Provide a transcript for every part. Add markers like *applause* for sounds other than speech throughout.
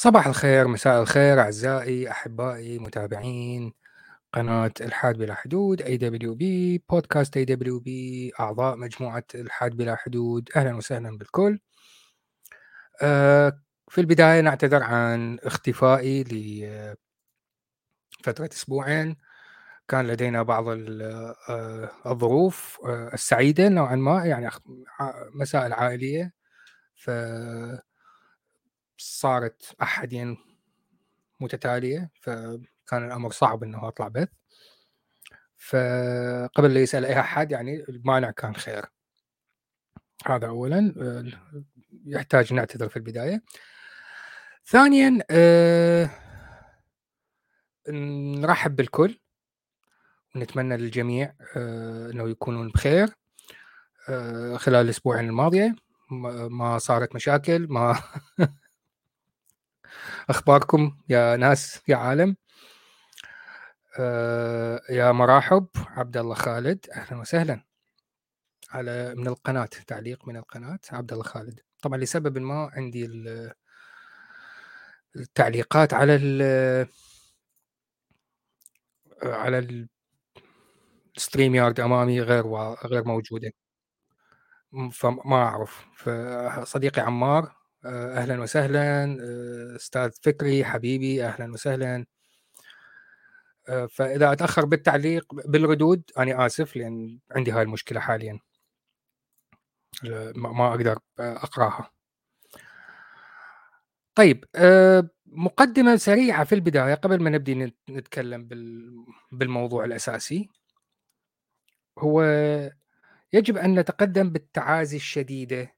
صباح الخير مساء الخير أعزائي أحبائي متابعين قناة الحاد بلا حدود اي دبليو بي بودكاست اي دبليو بي أعضاء مجموعة الحاد بلا حدود. أهلا وسهلا بالكل. آه، في البداية نعتذر عن اختفائي لفترة أسبوعين. كان لدينا بعض آه، الظروف آه، السعيدة نوعا ما يعني مسائل عائلية ف صارت أحدين متتالية فكان الأمر صعب إنه أطلع بث. فقبل لا يسأل أي أحد يعني المانع كان خير. هذا اولا يحتاج نعتذر في البداية. ثانيا أه نرحب بالكل. ونتمنى للجميع أه إنه يكونون بخير خلال الأسبوعين الماضية. ما صارت مشاكل ما *laughs* أخباركم يا ناس يا عالم. آه يا مرحب عبد الله خالد. أهلا وسهلا. على من القناة تعليق من القناة عبد الله خالد. طبعا لسبب ما عندي التعليقات على ال على الستريم يارد أمامي غير غير موجودة. فما أعرف. فصديقي عمار أهلا وسهلا آه، أستاذ فكري حبيبي أهلا وسهلا. آه، فإذا أتأخر بالتعليق بالردود أنا آسف لأن عندي هاي المشكلة حاليا. ما أقدر أقراها. طيب مقدمة سريعة في البداية قبل ما نبدي نتكلم بالموضوع الأساسي. هو يجب أن نتقدم بالتعازي الشديدة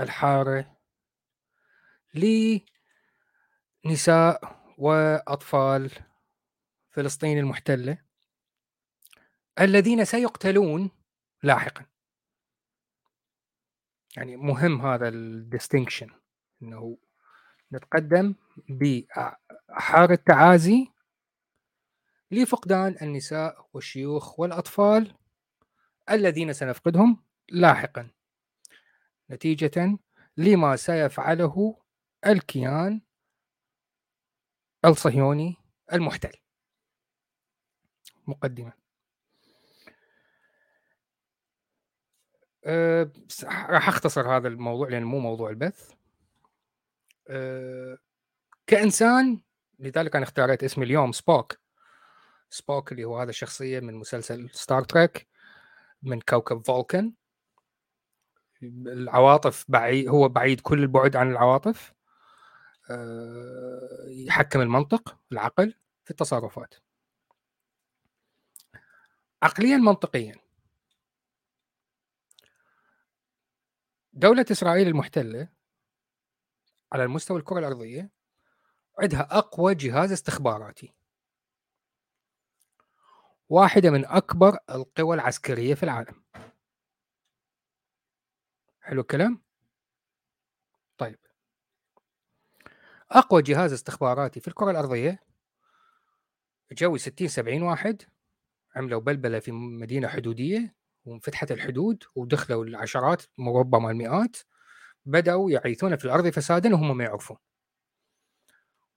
الحارة لنساء وأطفال فلسطين المحتلة الذين سيقتلون لاحقا. يعني مهم هذا الديستنكشن إنه نتقدم بحار التعازي لفقدان النساء والشيوخ والأطفال الذين سنفقدهم لاحقا. نتيجة لما سيفعله الكيان الصهيوني المحتل. مقدمة. أه راح أختصر هذا الموضوع لأنه مو موضوع البث. أه كإنسان لذلك أنا اختاريت اسمي اليوم سبوك. سبوك اللي هو هذا الشخصية من مسلسل ستار تريك من كوكب فولكن العواطف بعيد هو بعيد كل البعد عن العواطف. يحكم المنطق العقل في التصرفات. عقليا منطقيا. دولة إسرائيل المحتلة على المستوى الكرة الأرضية عندها أقوى جهاز استخباراتي. واحدة من أكبر القوى العسكرية في العالم. حلو الكلام؟ طيب أقوى جهاز استخباراتي في الكرة الأرضية؟ جوي 60 70 واحد عملوا بلبلة في مدينة حدودية وانفتحت الحدود ودخلوا العشرات ربما المئات بدأوا يعيثون في الأرض فسادا وهم ما يعرفون.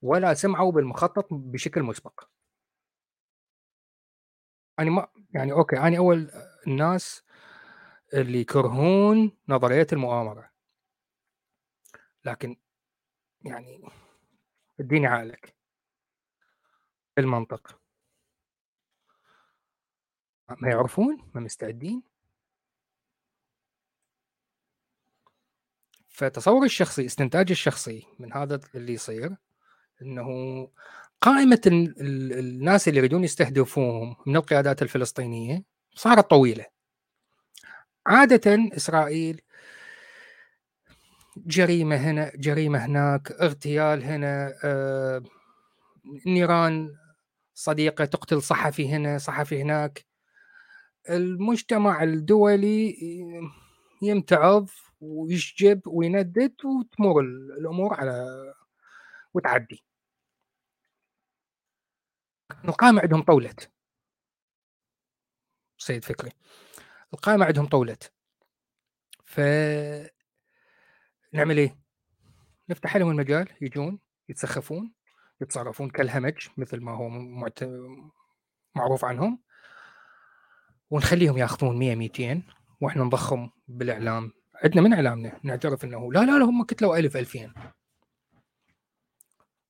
ولا سمعوا بالمخطط بشكل مسبق. أنا ما يعني أوكي أنا أول الناس اللي يكرهون نظرية المؤامرة. لكن يعني اديني عقلك. المنطق؟ ما يعرفون؟ ما مستعدين؟ فتصور الشخصي استنتاج الشخصي من هذا اللي يصير إنه قائمة الناس اللي يريدون يستهدفوهم من القيادات الفلسطينية صارت طويلة. عادة إسرائيل جريمة هنا جريمة هناك اغتيال هنا آه، نيران صديقة تقتل صحفي هنا صحفي هناك. المجتمع الدولي يمتعض ويشجب ويندد وتمر الأمور على وتعدي. القائمة عندهم طولت. سيد فكري القائمة عندهم طولت. ف نعمل إيه؟ نفتح لهم المجال يجون يتسخفون يتصرفون كالهمج مثل ما هو معت... معروف عنهم. ونخليهم ياخذون 100 200 وإحنا نضخم بالإعلام. عندنا من إعلامنا؟ نعترف إنه لا لا لا هم كتلوا 1000 2000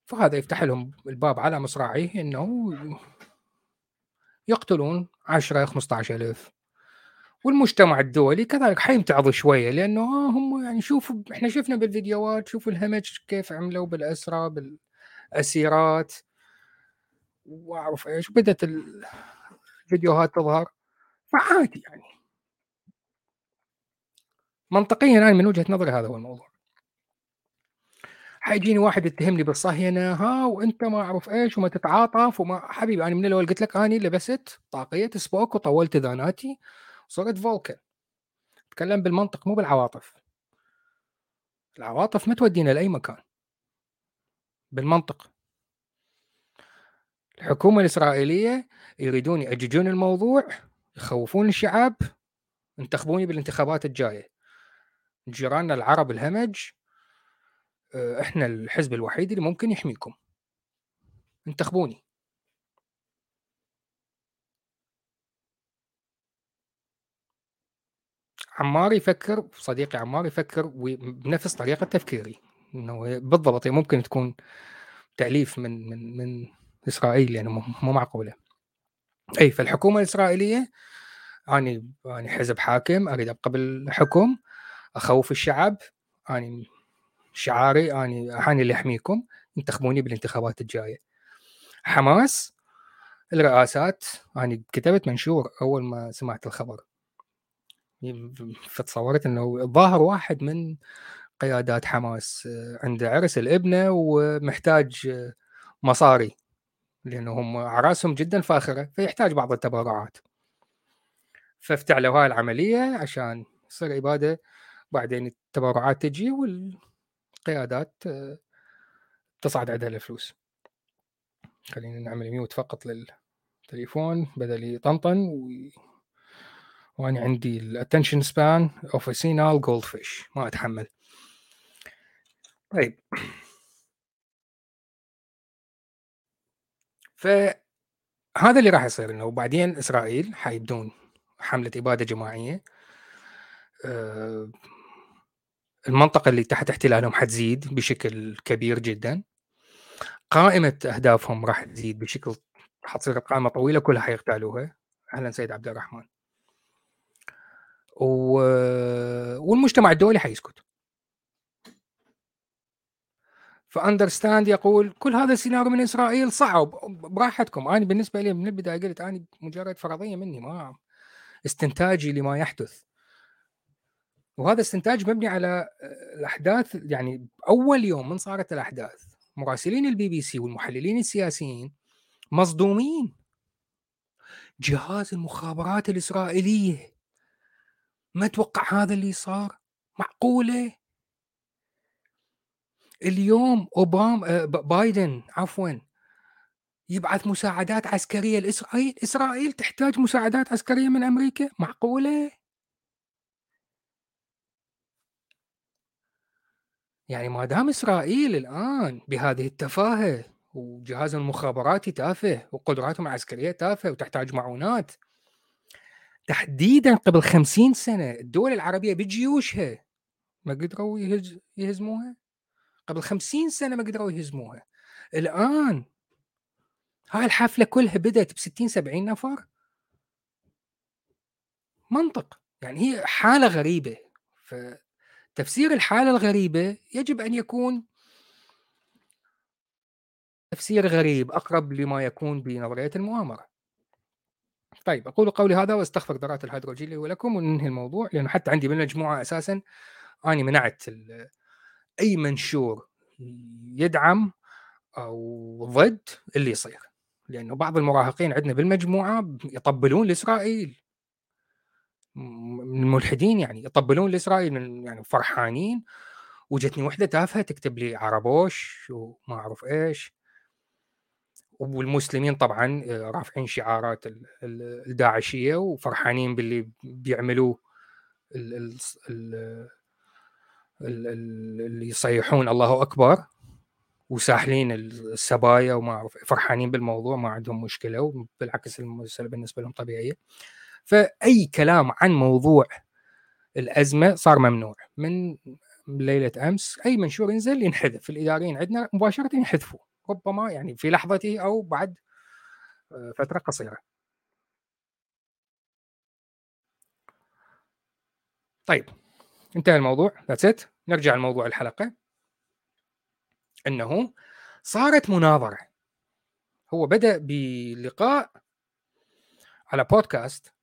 فهذا يفتح لهم الباب على مصراعيه إنه يقتلون 10 15000 والمجتمع الدولي كذلك حيمتعض شوية لأنه آه هم يعني شوفوا إحنا شفنا بالفيديوهات شوفوا الهمج كيف عملوا بالاسرى بالأسيرات. وأعرف إيش بدأت الفيديوهات تظهر. فعادي يعني. منطقيا أنا من وجهة نظري هذا هو الموضوع. حيجيني واحد يتهمني بالصهينه ها وأنت ما أعرف إيش وما تتعاطف وما حبيبي أنا من الأول قلت لك اني لبست طاقية سبوك وطولت ذاناتي وصرت فولكن اتكلم بالمنطق مو بالعواطف. العواطف ما تودينا لأي مكان. بالمنطق. الحكومة الإسرائيلية يريدون يأججون الموضوع يخوفون الشعب انتخبوني بالانتخابات الجاية. جيراننا العرب الهمج آه، إحنا الحزب الوحيد اللي ممكن يحميكم. انتخبوني. عمار يفكر صديقي عمار يفكر بنفس طريقة تفكيري. إنه بالضبط ممكن تكون تأليف من من من إسرائيل يعني مو معقولة. إي فالحكومة الإسرائيلية أني أني حزب حاكم أريد أبقى بالحكم أخوف الشعب أني شعاري أني أني اللي أحميكم انتخبوني بالانتخابات الجاية. حماس الرئاسات أني كتبت منشور أول ما سمعت الخبر. فتصورت إنه الظاهر واحد من قيادات حماس عنده عرس الإبنة ومحتاج مصاري لأنه هم اعراسهم جدا فاخرة فيحتاج بعض التبرعات فافتعلوا هاي العملية عشان يصير إبادة بعدين التبرعات تجي والقيادات تصعد عندها الفلوس خلينا نعمل mute فقط للتليفون بدل يطنطن. وأنا عندي ال attention span of senile goldfish ما أتحمل. طيب. فهذا اللي راح يصير إنه بعدين إسرائيل حيبدون حملة إبادة جماعية. آه، المنطقة اللي تحت احتلالهم حتزيد بشكل كبير جدا. قائمة أهدافهم راح تزيد بشكل حتصير قائمة طويلة كلها حيغتالوها. أهلا سيد عبد الرحمن. و... والمجتمع الدولي حيسكت. فاندرستاند يقول كل هذا السيناريو من إسرائيل صعب. براحتكم. أنا بالنسبة لي من البداية قلت أنا مجرد فرضية مني ما استنتاجي لما يحدث. وهذا استنتاج مبني على الأحداث يعني أول يوم من صارت الأحداث مراسلين البي بي سي والمحللين السياسيين مصدومين. جهاز المخابرات الإسرائيلية. ما توقع هذا اللي صار معقوله اليوم اوباما آه، بايدن عفوا يبعث مساعدات عسكرية لإسرائيل، إسرائيل تحتاج مساعدات عسكرية من أمريكا؟ معقوله؟ يعني ما دام إسرائيل الآن بهذه التفاهة وجهاز المخابراتي تافه وقدراتهم العسكرية تافهه وتحتاج معونات تحديدا قبل خمسين سنة الدول العربية بجيوشها ما قدروا يهز يهزموها؟ قبل خمسين سنة ما قدروا يهزموها. الآن هاي الحفلة كلها بدأت ب 60 70 نفر؟ منطق. يعني هي حالة غريبة. فتفسير الحالة الغريبة يجب أن يكون تفسير غريب أقرب لما يكون بنظرية المؤامرة. طيب أقول قولي هذا واستغفر ذرات الهيدروجين لي ولكم وننهي الموضوع لأنه حتى عندي بالمجموعه أساسا أني منعت أي منشور يدعم أو ضد اللي يصير لأنه بعض المراهقين عندنا بالمجموعة يطبلون لإسرائيل. من الملحدين يعني يطبلون لإسرائيل من يعني فرحانين. وجتني وحدة تافهة تكتب لي عربوش وما أعرف إيش. والمسلمين طبعا آه، رافعين شعارات الداعشية وفرحانين باللي بيعملوه اللي يصيحون الله أكبر وساحلين السبايا وما أعرف فرحانين بالموضوع ما عندهم مشكلة وبالعكس المسألة بالنسبة لهم طبيعية. فأي كلام عن موضوع الأزمة صار ممنوع. من ليلة أمس أي منشور ينزل ينحذف الإداريين عندنا مباشرة ينحذفوه ربما يعني في لحظته أو بعد آه، فترة قصيرة. طيب انتهى الموضوع. that's it نرجع لموضوع الحلقة. إنه صارت مناظرة. هو بدأ بلقاء على بودكاست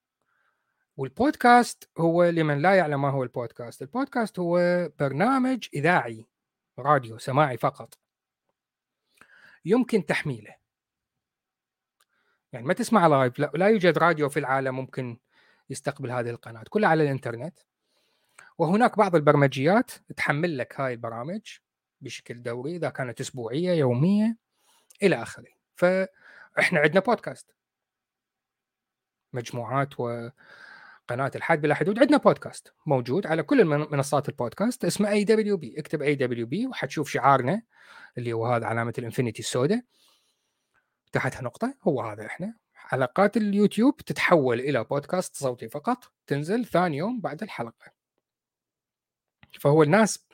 والبودكاست هو لمن لا يعلم ما هو البودكاست البودكاست هو برنامج إذاعي راديو سماعي فقط. يمكن تحميله. يعني ما تسمع live لا, يوجد راديو في العالم ممكن يستقبل هذه القناة كلها على الإنترنت. وهناك بعض البرمجيات تحمل لك هاي البرامج بشكل دوري إذا كانت أسبوعية يومية إلى آخره. فإحنا عندنا بودكاست مجموعات و قناة الحاد بلا حدود. عندنا بودكاست موجود على كل منصات البودكاست. اسمه اي دبليو بي اكتب اي دبليو بي وحتشوف شعارنا اللي هو هذا علامة ال infinity السوداء. تحتها نقطه هو هذا إحنا. حلقات اليوتيوب تتحول إلى بودكاست صوتي فقط. تنزل ثاني يوم بعد الحلقة. فهو الناس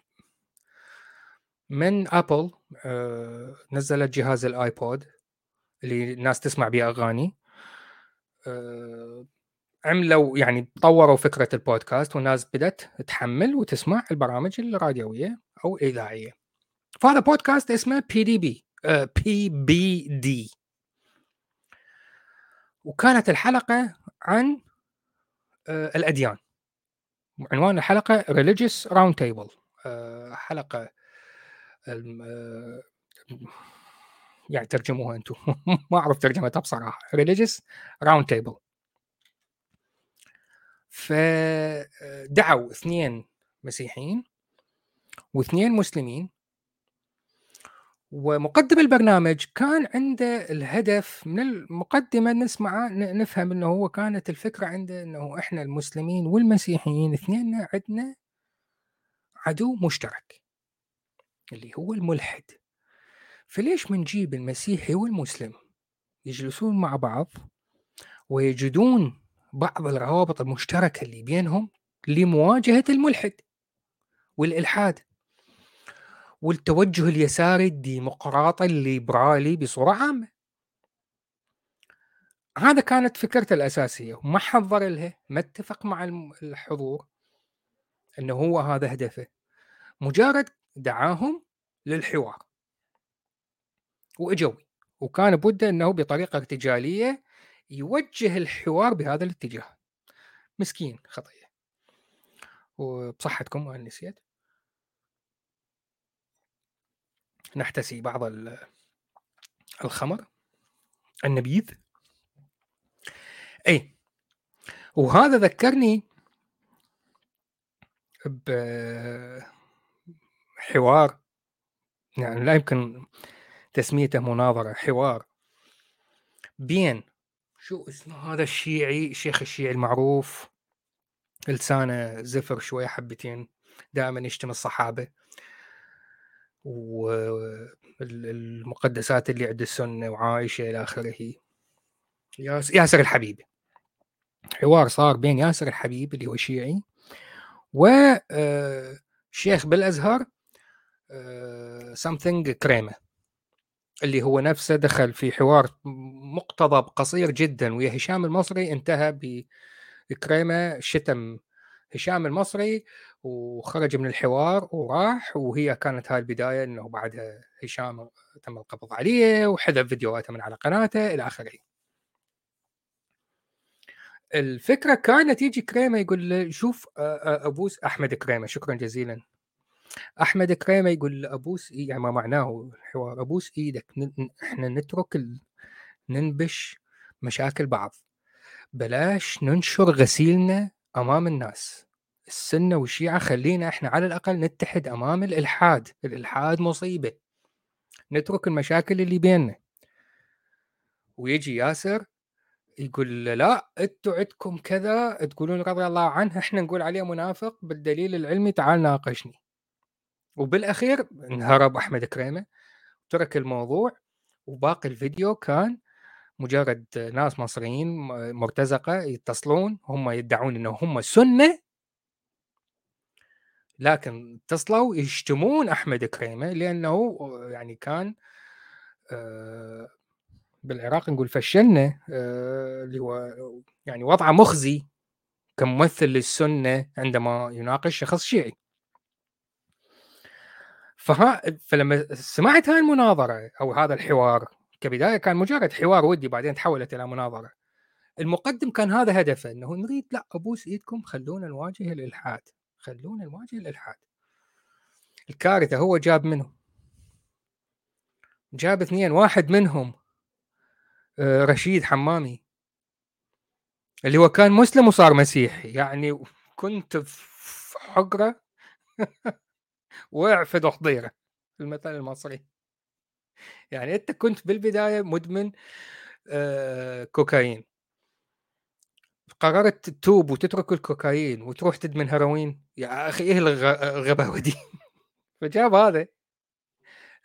من ابل آه نزلت جهاز الايبود اللي الناس تسمع به أغاني. آه عملوا يعني طوروا فكرة البودكاست والناس بدأت تحمل وتسمع البرامج الراديوية أو الاذاعيه فهذا بودكاست اسمه بي دي بي بي بي دي وكانت الحلقة عن آه، الأديان. عنوان الحلقة Round Table آه، حلقة آه، يعني ترجموها أنتم. *laughs* ما أعرف ترجمتها بصراحة. Religious Round Table فدعوا اثنين مسيحيين واثنين مسلمين. ومقدم البرنامج كان عنده الهدف من المقدمة نسمع نفهم إنه هو كانت الفكرة عنده إنه إحنا المسلمين والمسيحيين اثنين عندنا عدو مشترك اللي هو الملحد. فليش منجيب المسيحي والمسلم يجلسون مع بعض ويجدون بعض الروابط المشتركة اللي بينهم لمواجهة الملحد والإلحاد والتوجه اليساري الديمقراطي الليبرالي بصورة عامة. هذا كانت فكرته الأساسية وما حضر لها ما اتفق مع الحضور أنه هو هذا هدفه. مجرد دعاهم للحوار. وإجوا وكان بده أنه بطريقة ارتجالية يوجه الحوار بهذا الاتجاه. مسكين خطية وبصحتكم وأن نسيت. نحتسي بعض الخمر النبيذ. اي وهذا ذكرني بحوار يعني لا يمكن تسميته مناظرة حوار بين شو اسمه هذا الشيعي الشيخ الشيعي المعروف لسانه زفر شوي حبتين دائما يشتم الصحابة. والمقدسات اللي عند السنة وعائشة إلى آخره. ياسر الحبيب. حوار صار بين ياسر الحبيب اللي هو شيعي و آه، بالأزهر سامثينج كريمة. اللي هو نفسه دخل في حوار مقتضب قصير جدا ويا هشام المصري انتهى بكريمة شتم هشام المصري وخرج من الحوار وراح وهي كانت هاي البداية إنه بعدها هشام تم القبض عليه وحذف فيديوهاته من على قناته إلى آخره. الفكرة كانت يجي كريمة يقول له شوف ابوس أحمد كريمة شكرا جزيلا أحمد كريمة يقول أبوس يعني ما معناه الحوار أبوس إيدك إحنا نترك ال... ننبش مشاكل بعض. بلاش ننشر غسيلنا أمام الناس. السنة والشيعة خلينا إحنا على الأقل نتحد أمام الإلحاد الإلحاد مصيبة. نترك المشاكل اللي بيننا. ويجي ياسر يقول لا أنتوا عندكم كذا تقولون رضي الله عنه إحنا نقول عليه منافق بالدليل العلمي تعال ناقشني. وبالأخير انهرب أحمد كريمة ترك الموضوع وباقي الفيديو كان مجرد ناس مصريين مرتزقة يتصلون هم يدعون إنه هم سنة. لكن اتصلوا يشتمون أحمد كريمة لأنه يعني كان آه، بالعراق نقول فشلنا آه، اللي هو يعني وضعه مخزي كممثل للسنة عندما يناقش شخص شيعي. فها فلما سمعت هاي المناظرة أو هذا الحوار كبداية كان مجرد حوار ودي بعدين تحولت إلى مناظرة. المقدم كان هذا هدفه إنه نريد لا أبوس إيدكم خلونا نواجه الإلحاد خلونا نواجه الإلحاد. الكارثة هو جاب منه جاب اثنين واحد منهم آه، رشيد حمامي اللي هو كان مسلم وصار مسيحي يعني كنت في حقرة. *laughs* وقع في ضحضيره المثل المصري. يعني أنت كنت بالبدايه مدمن آه، كوكايين. قررت تتوب وتترك الكوكايين وتروح تدمن هيروين يا أخي إيه الغباوة دي؟ *laughs* فجاب هذا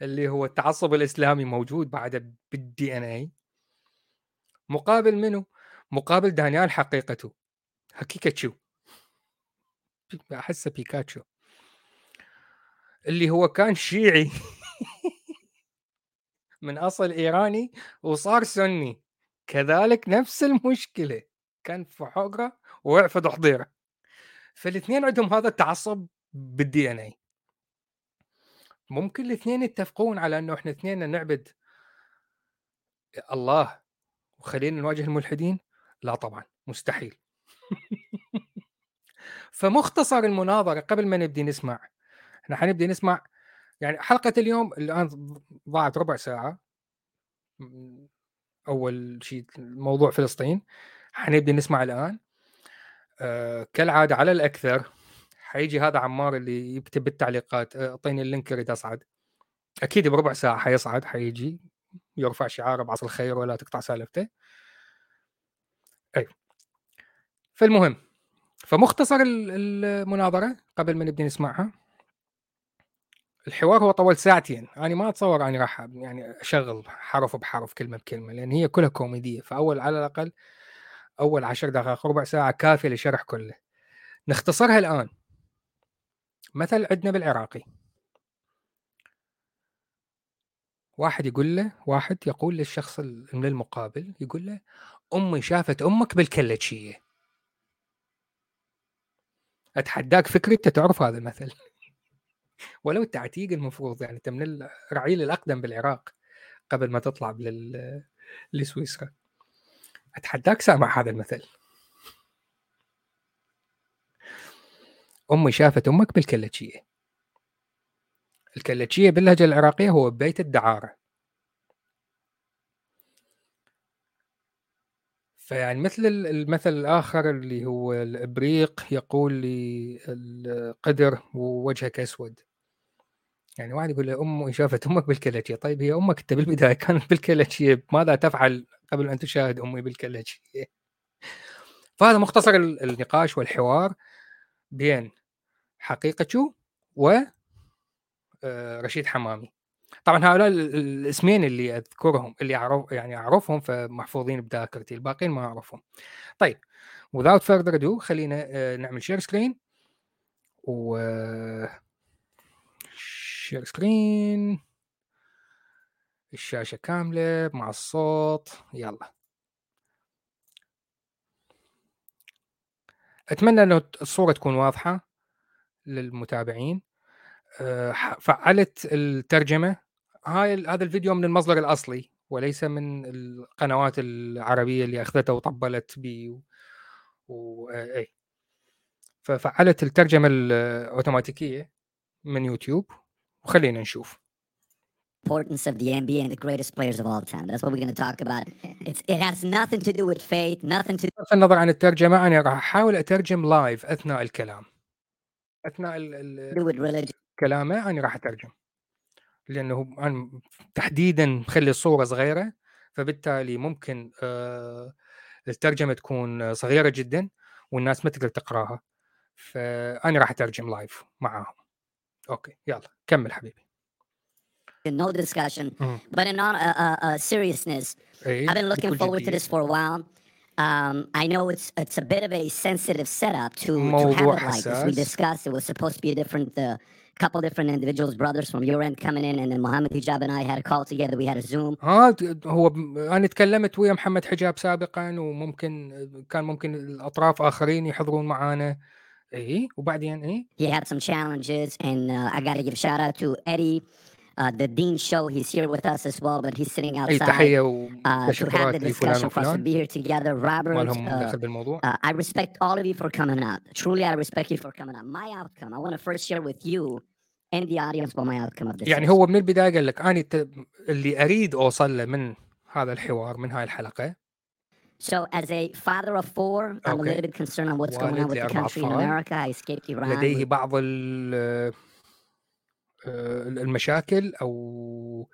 اللي هو التعصب الإسلامي موجود بعد بالدي إن اي مقابل منه؟ مقابل دانيال حقيقته حقيقتشو أحسه بيكاتشو. اللي هو كان شيعي *laughs* من أصل إيراني وصار سني. كذلك نفس المشكلة كان في حقرة ووقع في ضحضيره فالاثنين عندهم هذا التعصب بالدي ان اي ممكن الاثنين يتفقون على إنه إحنا اثنين نعبد الله وخلينا نواجه الملحدين؟ لا طبعا مستحيل. *laughs* فمختصر المناظرة قبل ما نبدي نسمع إحنا حنبدي نسمع يعني حلقة اليوم الان ضاعت ربع ساعة أول شيء موضوع فلسطين حنبدي نسمع الآن. آه كالعادة على الأكثر حيجي هذا عمار اللي يكتب بالتعليقات آه، أعطيني اللينك أريد أصعد. أكيد بربع ساعة حيصعد حيجي يرفع شعار بعصر الخير ولا تقطع سالفته. اي فالمهم فمختصر المناظرة قبل ما نبدأ نسمعها الحوار هو طول ساعتين. أنا ما أتصور أني راح يعني أشغل حرف بحرف كلمة بكلمة لأن هي كلها كوميدية. فأول على الأقل أول عشر دقائق ربع ساعة كافية لشرح كله. نختصرها الآن. مثل عندنا بالعراقي. واحد يقول له واحد يقول للشخص المقابل يقول له أمي شافت أمك بالكلتشية. أتحداك فكري أنت تعرف هذا المثل. ولو انت عتيق المفروض يعني انت من الرعيل الأقدم بالعراق قبل ما تطلع لل... لسويسرا. أتحداك سامع هذا المثل؟ أمي شافت أمك بالكلتشيه الكلتشيه باللهجة العراقية هو بيت الدعارة. فيعني مثل المثل الآخر اللي هو الإبريق يقول لي القدر ووجهك أسود. يعني واحد يقول أمي شافت أمك بالكلتشية طيب هي أمك أنت بالبداية كانت بالكلتشية ماذا تفعل قبل أن تشاهد أمي بالكلتشية *laughs* فهذا مختصر النقاش والحوار بين حقيقة و آه، رشيد حمامي. طبعا هؤلاء الاسمين اللي أذكرهم اللي اعرف يعني أعرفهم فمحفوظين بذاكرتي الباقيين ما أعرفهم. طيب without further ado خلينا آه، نعمل share screen و share screen الشاشة كاملة مع الصوت. يلا. أتمنى أن الصورة تكون واضحة للمتابعين. آه، فعلت الترجمة. هاي هذا الفيديو من المصدر الأصلي وليس من القنوات العربية اللي اخذته وطبلت بي و... و... اي ففعلت الترجمة الاوتوماتيكيه من يوتيوب. وخلينا نشوف importance of the NBA and the greatest players of all time. That's what we're going to talk about. It's, it has nothing to do with faith, nothing to بغض النظر عن الترجمة أنا راح أحاول أترجم لايف أثناء الكلام. أثناء ال كلامه أنا راح أترجم. لأنه أنا تحديدا مخلي الصورة صغيرة فبالتالي ممكن آه، الترجمة تكون صغيرة جدا والناس ما تقدر تقراها فأنا راح أترجم لايف معاهم اوكي يلا كمل حبيبي no discussion. إمم. But in all uh, uh, uh, seriousness, إيه، I've been looking بكل forward to جدية. this for a while. Um, I know it's it's a bit of a sensitive setup to, to have موضوع it like this. We حساس. discussed it was supposed to be a different, uh, couple different individuals, brothers from your end coming in, and then Mohammed Hijab and I had a call together. We had a Zoom. ها ت هو ب أنا تكلمت ويا محمد حجاب سابقًا وممكن كان ممكن الأطراف آخرين يحضرون معانا. إي، وبعدين إيه؟ He had some challenges, and uh, I got to give shout out to Eddie, uh, the Dean Show. He's here with us as well, but he's sitting أي outside تحية uh, to have the وتشكرات لفلان discussion for us to وفلان، be here together. ما Robert, لهم uh, دخل بالموضوع. Uh, I respect all of you for coming out. Truly, I respect you for coming out. My outcome, I want to first share with you and the audience what my outcome of this يعني is. هو من البداية قال لك أنا ت اللي أريد أوصل له من هذا الحوار، من هاي الحلقة So, as a father of four, I'm a little bit concerned on what's going on with the country in. America. I escaped Iran. لديه بعض المشاكل أو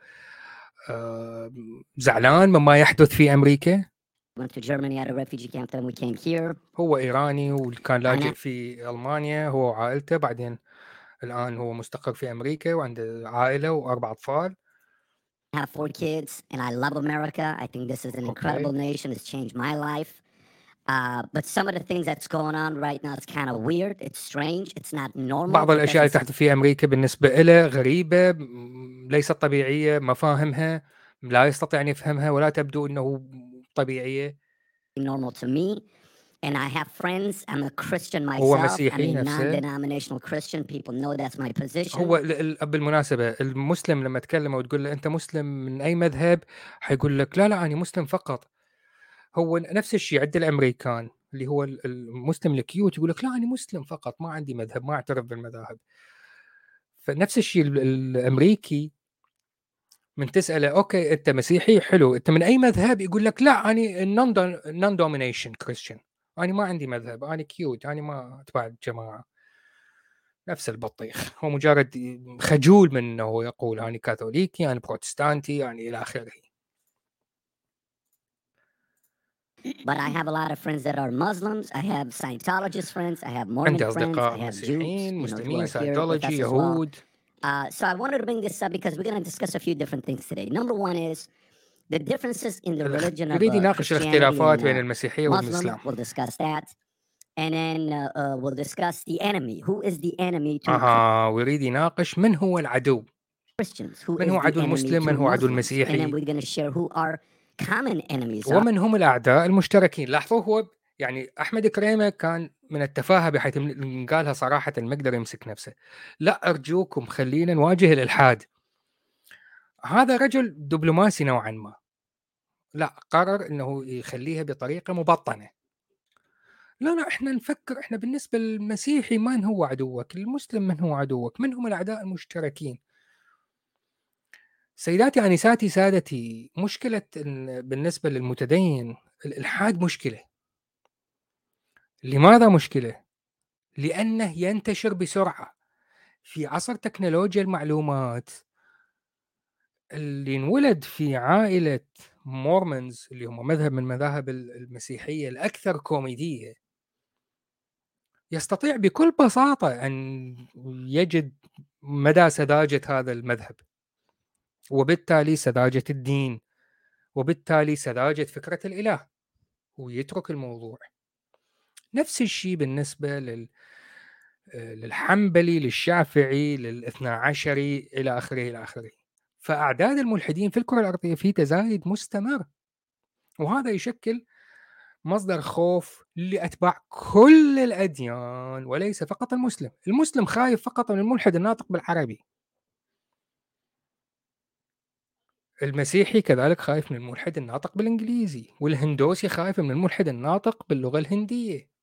زعلان مما يحدث في أمريكا. went to Germany at a refugee camp, then we came here. هو إيراني وكان لاجئ في ألمانيا هو وعائلته، بعدين الآن هو مستقر في أمريكا وعنده عائلة و4 أطفال. I have four kids, and I love America. I think this is an incredible nation. It's changed my life. Uh, but some of the things that's going on right now is kind of weird. It's strange. It's not normal. بعض because الأشياء اللي it's تحدث في أمريكا بالنسبة إله غريبة، م ليست طبيعية، مفاهمها لا يستطيع أن يفهمها ولا تبدو أنه طبيعية. normal to me. And I have friends. I'm a Christian هو myself. I'm مسيحي a نفسه. non-denominational Christian. People know that's my position. هو ال ال بالمناسبة المسلم لما تكلمه وتقول له أنت مسلم من أي مذهب؟ حيقول لك لا، لا أنا مسلم فقط. هو نفس الشيء عند الأمريكان اللي هو ال المسلم ال cute يقول لك لا أنا مسلم فقط ما عندي مذهب، ما أعترف بالمذاهب. فنفس الشيء ال الأمريكي من تسأله okay أنت مسيحي؟ حلو، أنت من أي مذهب؟ يقول لك لا أنا non do non أنا ما عندي مذهب، أنا كيوت، أنا ما أتبع الجماعة. نفس البطيخ، هو مجرد خجول من أنه يقول أنا كاثوليكي، أنا بروتستانتي، أنا إلى آخره. But I have a lot of friends that are Muslims. I have Scientologist friends. I have Mormon friends. I have Jews, مسلمين، ساينتولوجي، as well. يهود. Uh, so I wanted to bring this up because we're going to discuss a few different things today. Number one is the differences in the religion of يريد يناقش الاختلافات بين المسيحية. والإسلام. We'll discuss that. And then uh, uh, we'll discuss the enemy. Who is the enemy to أها، ويريد يناقش من هو العدو؟ Christians? Who من هو عدو المسلم؟ من هو عدو Muslims? And then المسيحي؟ we're going to share who are common enemies are. ومن هم الأعداء المشتركين؟ لاحظوا هو يعني أحمد كريمة كان من التفاهة بحيث قالها صراحةً ما قدر يمسك نفسه. لا أرجوكم خلينا نواجه الإلحاد. هذا رجل دبلوماسي نوعًا ما. لأ، قرر إنه يخليها بطريقة مبطنة. لا، لا، إحنا نفكر إحنا بالنسبة للمسيحي من هو عدوك؟ المسلم من هو عدوك؟ من هم الأعداء المشتركين؟ سيداتي آنساتي سادتي، مشكلة إن بالنسبة للمتدين الإلحاد مشكلة. لماذا مشكلة؟ لأنه ينتشر بسرعة. في عصر تكنولوجيا المعلومات اللي انولد في عائلة Mormons اللي هم مذهب من مذاهب ال المسيحية الأكثر كوميدية. يستطيع بكل بساطة أن يجد مدى سذاجة هذا المذهب. وبالتالي سذاجة الدين، وبالتالي سذاجة فكرة الإله، ويترك الموضوع. نفس الشيء بالنسبة لل آآ للحنبلي، للشافعي، للاثنا عشري إلى آخره، إلى آخره. فأعداد الملحدين في الكرة الأرضية في تزايد مستمر. وهذا يشكل مصدر خوف لأتباع كل الأديان وليس فقط المسلم. المسلم خايف فقط من الملحد الناطق بالعربي. المسيحي كذلك خايف من الملحد الناطق بالإنجليزي، والهندوسي خايف من الملحد الناطق باللغة الهندية.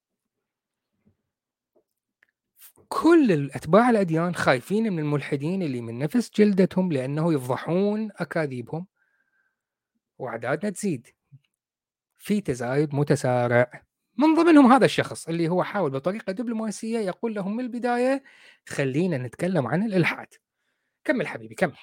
كل الأتباع الأديان خايفين من الملحدين اللي من نفس جلدتهم لأنه يفضحون أكاذيبهم. وأعدادنا تزيد. في تزايد متسارع. من ضمنهم هذا الشخص اللي هو حاول بطريقة دبلوماسية يقول لهم من البداية خلينا نتكلم عن الإلحاد. كمل حبيبي كمل.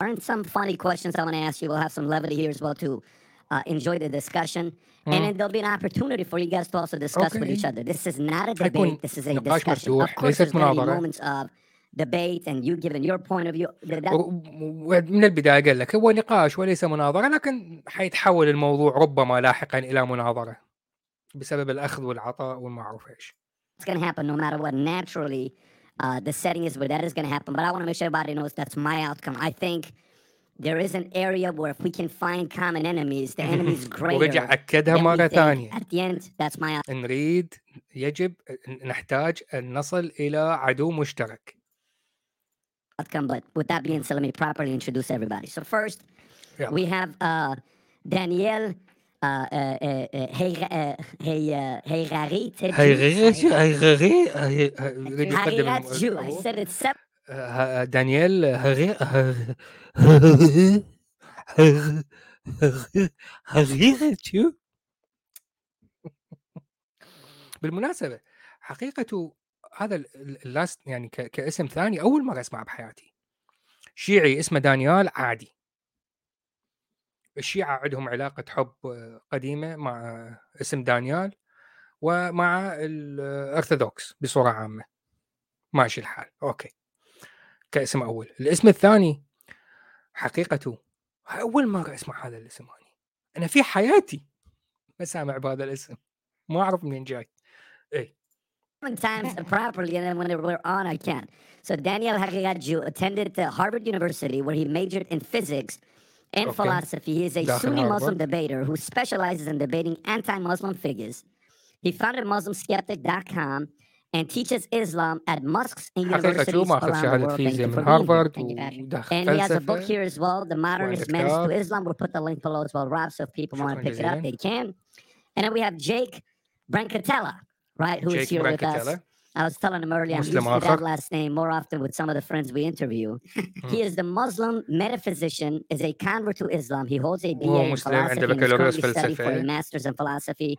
aren't some funny questions I want to ask you. We'll have some levity here as well to uh, enjoy the discussion. And إمم. then there'll be an opportunity for you guys to also discuss with each أوكي. other. This is not a حيكون debate. This is a نقاش discussion. Of مفتوح course, ليست there's going to be مناظرة. moments of debate and you giving your point of view. That, ومن البدايه قال لك هو نقاش وليس مناظره لكن حيتحول الموضوع ربما لاحقا الى مناظره بسبب الاخذ والعطاء وما اعرف ايش. It's going to happen no matter what. Naturally, uh, the setting is where that is going to happen. But I want to make sure everybody knows that's my outcome. I think there is an area where if we can find common enemies, the *laughs* enemy is greater. ورجع اكدها مره ثانيه. At the end, that's my. نريد يجب نحتاج ان نصل الى عدو مشترك. outcome. But with that being said, let me properly introduce everybody. So first, yeah. we have uh, Danielle. هيغاري هيغاري I said it separate. دانيال هيغاري بالمناسبة حقيقة هذا اللاست يعني كاسم ثاني أول مرة أسمعه بحياتي. شيعي اسمه دانيال عادي. الشيعة عندهم علاقة حب قديمة مع اسم دانيال ومع الأرثوذكس بصورة عامة. ماشي الحال. أوكي. كاسم أول الاسم الثاني حقيقته أول مرة أسمع هذا الاسم أنا أنا في حياتي ما سامع بهذا الاسم ما أعرف منين جاي إيه times properly, and then when we're on, I can't. So Daniel Haqiqatju attended Harvard University, where he majored in physics and okay. philosophy. He is a Sunni Muslim debater who specializes in debating anti-Muslim figures. He founded MuslimSkeptic.com and teaches Islam at mosques and universities around the world. Thank you for Harvard being here. And he has a book here as well, The Modernist Menace to Islam. We'll put the link below as well, Rob, so if people want to pick it up, they can. And then we have Jake Brancatella right? Who Jake is here with us. I was telling him earlier, I'm using that last name more often with some of the friends we interview. he hmm. is the Muslim metaphysician, is a convert to Islam. He holds a BA in philosophy and is currently studying for a master's in philosophy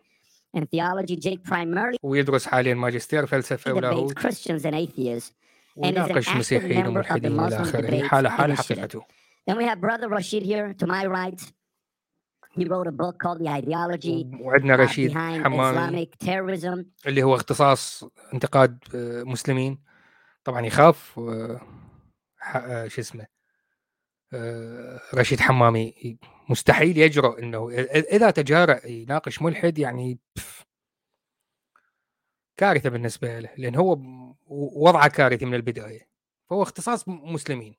and theology. Jake primarily ويدرس حاليا ماجستير فلسفة ولاهوت Christians and atheists and is an active member of the Muslim debate حالة حالة حقيقته. Then we have brother Rashid here to my right. He wrote a book called The Ideology وعندنا رشيد terrorism. اللي هو اختصاص انتقاد مسلمين طبعا يخاف شو اسمه رشيد حمامي مستحيل يجرؤ انه اذا تجارأ يناقش ملحد يعني كارثه بالنسبة له لأن هو وضعه كارثي من البدايه فهو اختصاص مسلمين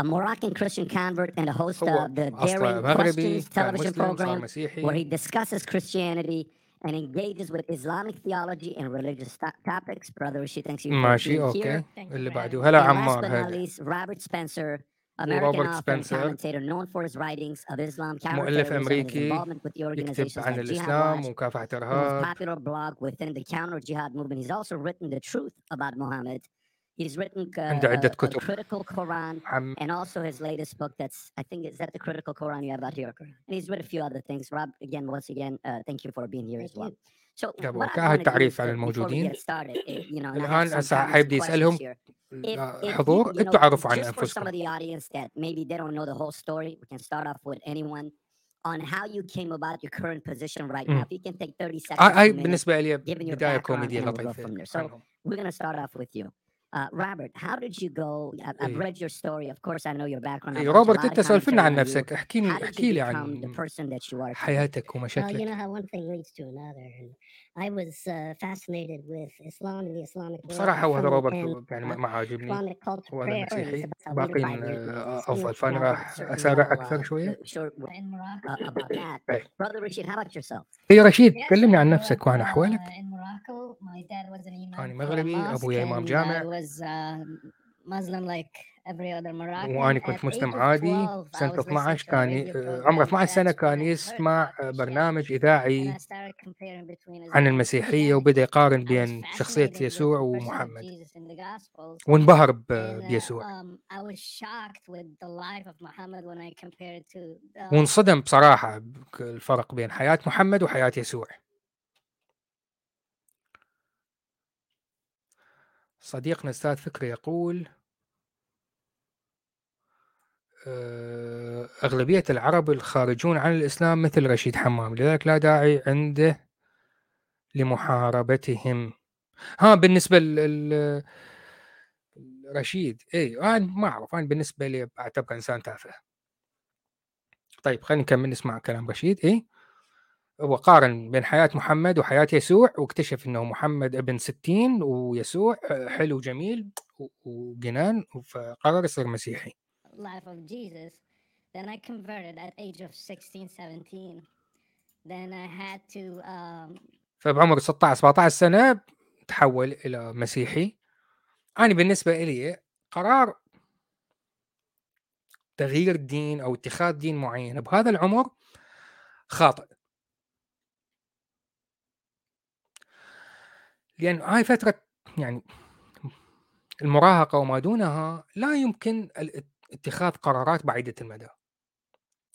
a Moroccan Christian convert and a host of the Daring Questions television program where he discusses Christianity and engages with Islamic theology and religious topics. Brother Rishi, thanks you for being here. اللي بعده هلا عمار last but not least, Robert Spencer, American author and commentator known for his writings of Islam, مؤلف أمريكي يكتب عن الإسلام ومكافحة الإرهاب. popular blog within the counter jihad movement. He's also written the truth about Muhammad He's written uh, عنده عدة كتب. Critical Quran عم... and also his latest book that's I think is that the Critical Quran you have out here. And he's written a few other things. Rob, again, once again, uh, thank you for being here as well. So التعريف على الموجودين الآن هسه حيبدي يسألهم حضور أنتم عرفوا عن انفسكم. on how you came about your current position right now. If you can take 30 seconds. I بالنسبة لي بداية كوميدية لطيفة. So we're going to start off with you. Uh, Robert, how did you go? I've, I've read your story. Of course, I know your background. إيه روبرت أنت سولفنا عن نفسك احكي لي احكي لي عن حياتك ومشاكلك. Well, you know how one thing leads to another. And I was uh, fascinated with Islam and the Islamic world. بصراحة هو هذا روبرت يعني ما عاجبني هو هذا مسيحي باقي أفضل فأنا راح أسارع أكثر شوية. Brother Rashid, how about yourself? هي رشيد كلمني عن نفسك وعن أحوالك. أنا مغربي أبوي إمام جامع. Muslim like every other Moroccan. وأنا كنت مسلم عادي سنة 12 كان عمره 12 سنة كان يسمع برنامج إذاعي عن المسيحية وبدأ يقارن بين شخصية يسوع ومحمد. وانبهر بيسوع. وانصدم بصراحة الفرق بين حياة محمد وحياة يسوع. صديقنا أستاذ فكري يقول آه، أغلبية العرب الخارجون عن الإسلام مثل رشيد حمام لذلك لا داعي عنده لمحاربتهم. ها بالنسبة رشيد اي أنا ما أعرف أنا بالنسبة لي اعتبره إنسان تافه. طيب خلينا نكمل نسمع كلام رشيد اي هو قارن بين حياة محمد وحياة يسوع واكتشف إنه محمد ابن ستين ويسوع حلو جميل وجنان فقرر يصير مسيحي. Life of Jesus. Then I converted at age of 16, 17. Then I had to um... فبعمر 16 17 سنة تحول إلى مسيحي. أنا بالنسبة إلي قرار تغيير الدين أو اتخاذ دين معين بهذا العمر خاطئ. لأن هاي فترة يعني المراهقة وما دونها لا يمكن اتخاذ قرارات بعيدة المدى.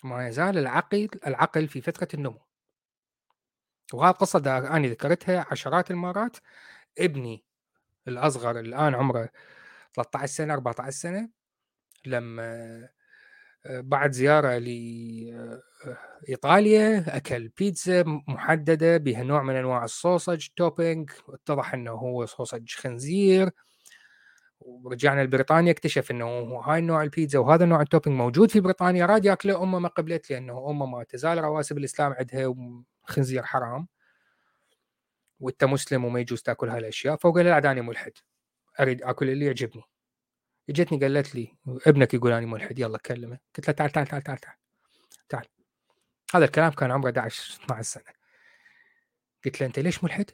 ما يزال العقل العقل في فترة النمو. وهذه القصة أنا ذكرتها عشرات المرات. ابني الأصغر الآن عمره 13 سنة 14 سنة لما بعد زيارة لإيطاليا أكل بيتزا محددة بها نوع من أنواع الصوصج توبينج. اتضح أنه هو صوصج خنزير. ورجعنا لبريطانيا اكتشف إنه هاي النوع البيتزا وهذا النوع ال topping موجود في بريطانيا. راد ياكله أمه ما قبلت لأنه أمه ما تزال رواسب الإسلام عندها خنزير حرام. وأنت مسلم وما يجوز تأكل هاي الأشياء. فقال لا داني ملحد. أريد أكل اللي يعجبني. اجتني قالت لي ابنك يقول أنا ملحد يلا كلمه قلت له تعال تعال تعال تعال تعال, تعال. هذا الكلام كان عمره 11 12 سنة قلت له أنت ليش ملحد؟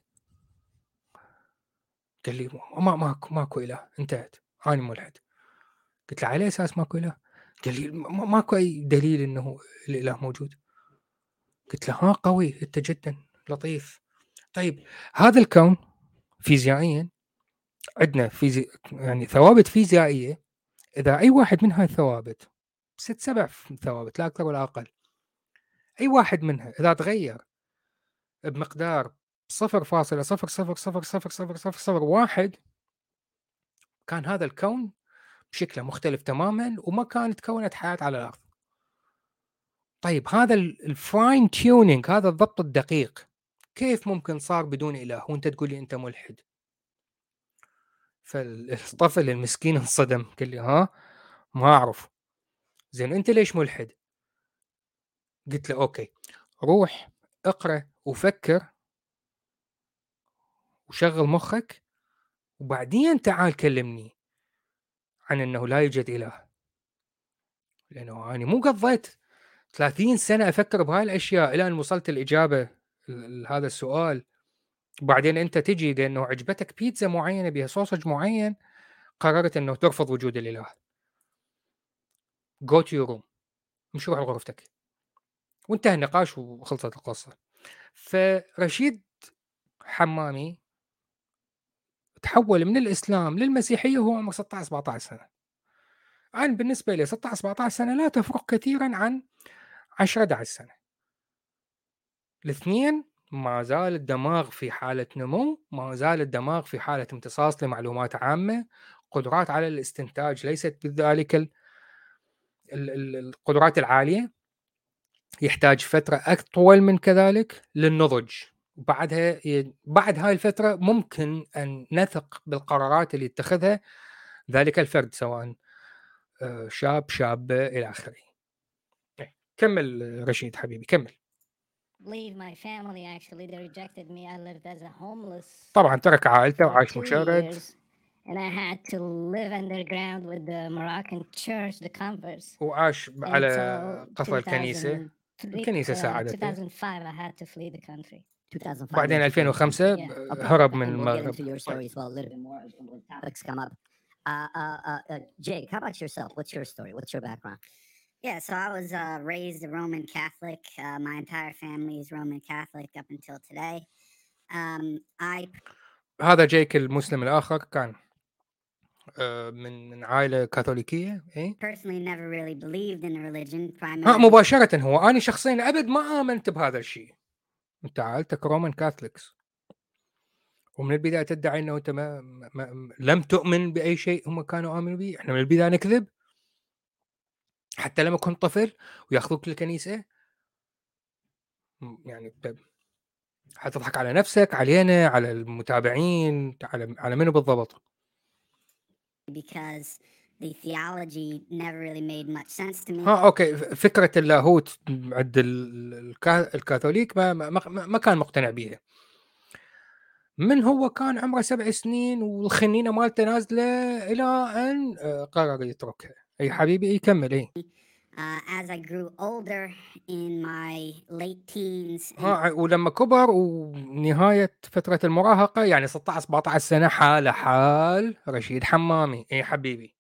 قال لي ما ماكو ماكو إله انتهت أنا ملحد قلت له على أساس ماكو إله؟ قال لي ماكو أي دليل إنه الإله موجود قلت له ها قوي أنت جدا لطيف طيب هذا الكون فيزيائيا عندنا فيزي... يعني ثوابت فيزيائية إذا أي واحد من هاي الثوابت ست سبع ثوابت لا أكثر ولا أقل. أي واحد منها إذا تغير بمقدار صفر فاصلة صفر صفر صفر صفر صفر صفر صفر واحد كان هذا الكون بشكله مختلف تماما وما كانت تكونت حياة على الأرض. طيب هذا ال fine tuning هذا الضبط الدقيق كيف ممكن صار بدون إله؟ وأنت تقول لي أنت ملحد. فالطفل المسكين انصدم قال لي ها؟ ما أعرف. زين أنت ليش ملحد؟ قلت له أوكي روح اقرأ وفكر وشغل مخك وبعدين تعال كلمني عن إنه لا يوجد إله. لأنه أنا مو قضيت 30 سنة أفكر بهاي الأشياء إلى أن وصلت الإجابة لهذا السؤال. وبعدين أنت تجي لأنه عجبتك بيتزا معينة بها صوصج معين قررت إنه ترفض وجود الإله. go to room امشي روح لغرفتك. وانتهى النقاش وخلصت القصة. فرشيد حمامي تحول من الإسلام للمسيحية وهو عمره 16 17 سنة. أنا بالنسبة لي 16 17 سنة لا تفرق كثيرا عن 10 11 سنة. الاثنين ما زال الدماغ في حالة نمو ما زال الدماغ في حالة امتصاص لمعلومات عامة. قدرات على الاستنتاج ليست بذلك القدرات العالية. يحتاج فترة أطول من كذلك للنضج. وبعدها بعد هاي الفترة ممكن أن نثق بالقرارات اللي يتخذها ذلك الفرد سواء آه، شاب شابة إلى آخره. إيه، كمل رشيد حبيبي كمل. leave my family actually they rejected me I lived as a homeless طبعا ترك عائلته وعاش مشرد and I had to live underground with the Moroccan church the converse وعاش على قفا الكنيسة الكنيسة ساعدته 2005 I had to flee the country 2005 بعدين 2005 هرب من المغرب Uh, uh, uh, uh, Jake, how about yourself? What's your story? What's your background? Yeah, so I was uh, raised a Roman Catholic. Uh, my entire family is Roman Catholic up until today. Um, I هذا جيك المسلم الآخر كان من من عائلة كاثوليكية إيه؟ personally never really believed in a religion primarily. ها مباشرة هو أنا شخصيا أبد ما آمنت بهذا الشيء أنت عائلتك رومان كاثوليكس ومن البداية تدعي أنه أنت ما, ما لم تؤمن بأي شيء هم كانوا آمنوا به إحنا من البداية نكذب حتى لما كنت طفل وياخذوك للكنيسة يعني حتضحك على نفسك علينا على المتابعين على على منو بالضبط. Because the theology never really made much sense to me. ها okay. فكرة اللاهوت عند الكاثوليك ما ما, ما كان مقتنع بيها. من هو كان عمره سبع سنين والخنينة مالته نازلة إلى أن آه، قرر يتركها؟ اي حبيبي يكمل اي Uh, as I grew older in my late teens ها ولما كبر ونهاية فترة المراهقة يعني 16 17 سنة حاله حال رشيد حمامي اي حبيبي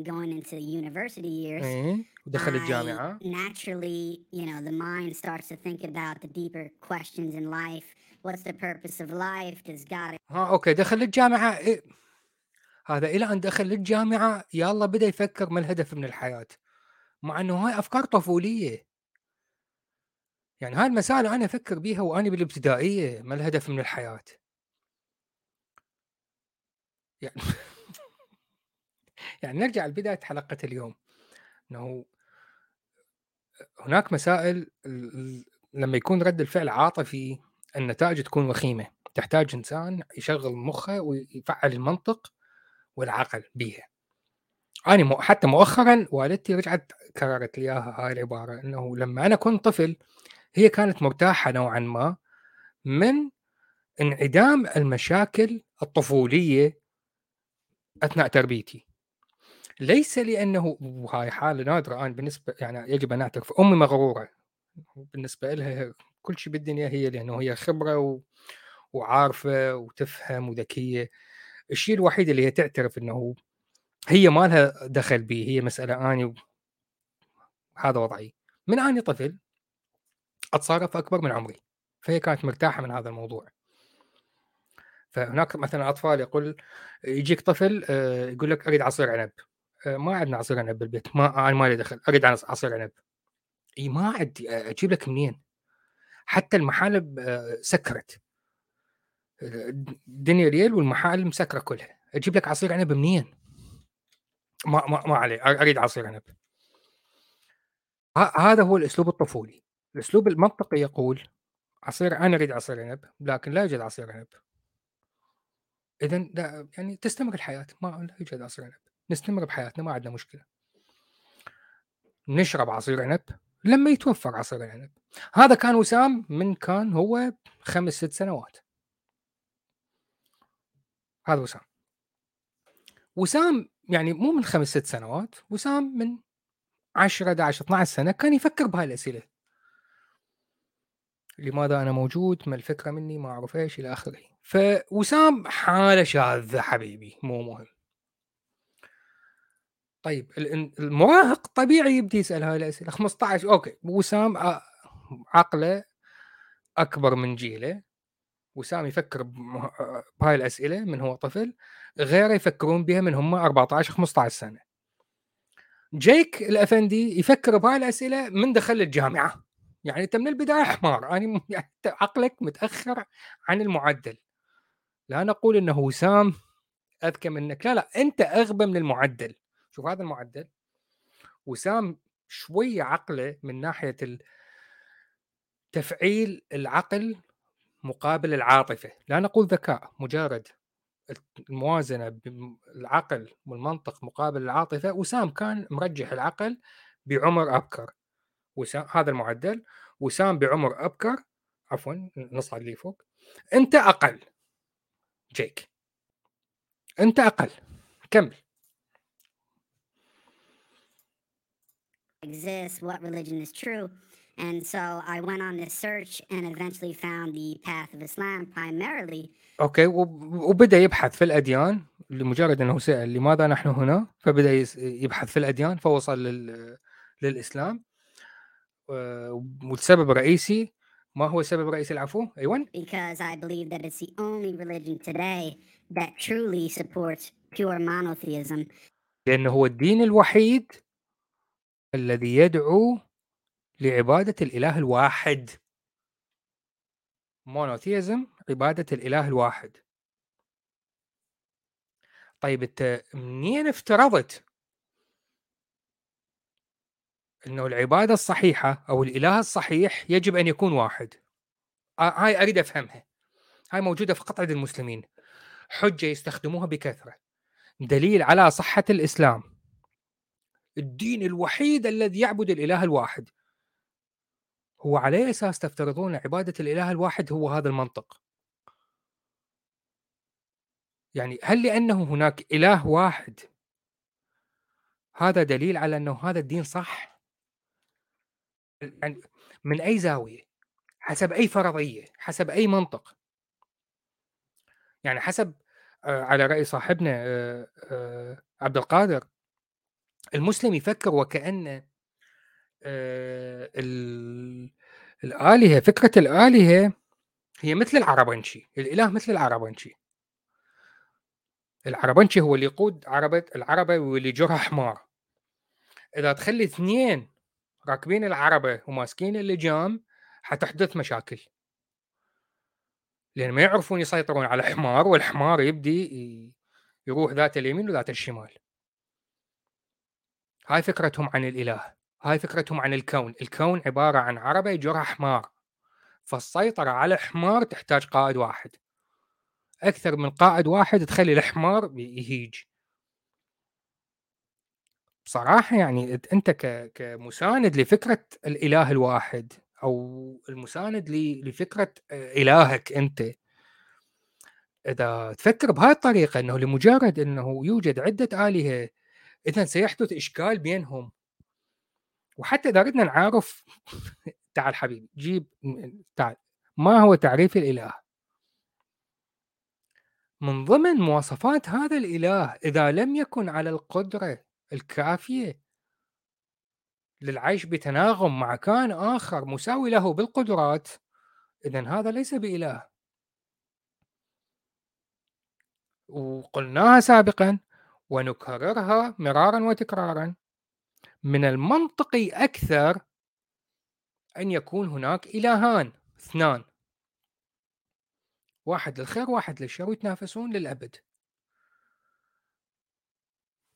going into university years إيه ودخل الجامعة naturally you know the mind starts to think about the deeper questions in life what's the purpose of life does God ها أوكي دخل الجامعة إيه؟ هذا إلى أن دخل الجامعة يلا بدأ يفكر ما الهدف من الحياة مع إنه هاي أفكار طفولية. يعني هاي المسائل أنا أفكر بيها وأنا بالإبتدائية ما الهدف من الحياة. يعني *laughs* يعني نرجع لبداية حلقة اليوم. إنه هناك مسائل لما يكون رد الفعل عاطفي النتائج تكون وخيمة. تحتاج إنسان يشغل مخه ويفعل المنطق والعقل بيها. أنا حتى مؤخرا والدتي رجعت كررت لي إياها هاي العبارة إنه لما أنا كنت طفل هي كانت مرتاحة نوعا ما من انعدام المشاكل الطفولية أثناء تربيتي. ليس لأنه وهاي حالة نادرة أنا بالنسبة يعني يجب أن أعترف أمي مغرورة. بالنسبة لها كل شيء بالدنيا هي لأنه هي خبرة و... وعارفة وتفهم وذكية. الشيء الوحيد اللي هي تعترف إنه هي ما لها دخل بي هي مسألة أني هذا وضعي. من أني طفل أتصرف أكبر من عمري فهي كانت مرتاحة من هذا الموضوع. فهناك مثلا أطفال يقول يجيك طفل آه، يقول لك أريد عصير عنب. آه، ما عندنا عصير عنب بالبيت ما أنا ما لي دخل أريد عصير عنب. إي ما عندي أجيب لك منين؟ حتى المحال آه، سكرت. الدنيا ريال والمحال مسكرة كلها. أجيب لك عصير عنب منين؟ ما ما, ما عليه أريد عصير عنب. هذا هو الأسلوب الطفولي. الأسلوب المنطقي يقول عصير أنا أريد عصير عنب لكن لا يوجد عصير عنب. اذا يعني تستمر الحياة. ما لا يوجد عصير عنب. نستمر بحياتنا ما عندنا مشكلة. نشرب عصير عنب لما يتوفر عصير العنب هذا كان وسام من كان هو خمس ست سنوات. هذا وسام. وسام يعني مو من خمس ست سنوات وسام من 10 11 12 سنة كان يفكر بهاي الأسئلة. لماذا أنا موجود؟ ما الفكرة مني؟ ما أعرف إيش؟ إلى آخره. فوسام حالة شاذة حبيبي مو مهم. طيب المراهق طبيعي يبدي يسأل هاي الأسئلة. 15 أوكي. وسام عقله أكبر من جيله. وسام يفكر بهاي الأسئلة من هو طفل غيره يفكرون بها من هم 14 15 سنة. جيك الأفندي يفكر بهاي الأسئلة من دخل الجامعة. يعني أنت من البداية حمار. *laughs* يعني عقلك متأخر عن المعدل. لا نقول إنه وسام أذكى منك. لا لا أنت أغبى من المعدل. شوف هذا المعدل. وسام شوية عقله من ناحية تفعيل العقل مقابل العاطفة. لا نقول ذكاء مجرد الموازنة بالعقل والمنطق مقابل العاطفة وسام كان مرجح العقل بعمر أبكر. وسام هذا المعدل. وسام بعمر أبكر عفوا نصعد لي فوق. أنت أقل. جيك. أنت أقل. كمل. Exists what religion is true. And so I went on this search and eventually found the path of Islam primarily. أوكي وبدأ يبحث في الأديان لمجرد أنه سأل لماذا نحن هنا فبدأ يبحث في الأديان فوصل لل... للإسلام. والسبب الرئيسي ما هو السبب الرئيسي؟ العفو أيوه because I believe that it's the only religion today that truly supports pure monotheism. لأنه هو الدين الوحيد الذي يدعو لعبادة الإله الواحد. مونوثيزم عبادة الإله الواحد. طيب انت منين افترضت إنه العبادة الصحيحة أو الإله الصحيح يجب أن يكون واحد؟ هاي أريد أفهمها. هاي موجودة في قطعة المسلمين. حجة يستخدموها بكثرة. دليل على صحة الإسلام. الدين الوحيد الذي يعبد الإله الواحد. هو على أي أساس تفترضون عبادة الإله الواحد هو هذا المنطق. يعني هل لأنه هناك إله واحد هذا دليل على أنه هذا الدين صح؟ يعني من أي زاوية؟ حسب أي فرضية؟ حسب أي منطق؟ يعني حسب آه، على رأي صاحبنا آه، آه، عبد القادر المسلم يفكر وكأن الآلهة فكرة الآلهة هي مثل العربنشي الإله مثل العربنشي العربنشي هو اللي يقود عربة العربة واللي جرها حمار. إذا تخلي اثنين راكبين العربة وماسكين اللجام حتحدث مشاكل. لأن ما يعرفون يسيطرون على حمار والحمار يبدي يروح ذات اليمين وذات الشمال. هاي فكرتهم عن الإله. هاي فكرتهم عن الكون. الكون عبارة عن عربه يجرها حمار. فالسيطرة على حمار تحتاج قائد واحد. أكثر من قائد واحد تخلي الحمار يهيج. بصراحة يعني أنت كمساند لفكرة الإله الواحد أو المساند لفكرة إلهك أنت. إذا تفكر بهاي الطريقة إنه لمجرد إنه يوجد عدة آلهة اذا سيحدث إشكال بينهم. وحتى إذا ردنا نعرف *laughs* تعال حبيبي جيب تعال ما هو تعريف الإله؟ من ضمن مواصفات هذا الإله إذا لم يكن على القدرة الكافية للعيش بتناغم مع كائن آخر مساوي له بالقدرات إذا هذا ليس بإله. وقلناها سابقا ونكررها مرارا وتكرارا. من المنطقي أكثر أن يكون هناك إلهان اثنان. واحد للخير واحد للشر ويتنافسون للأبد.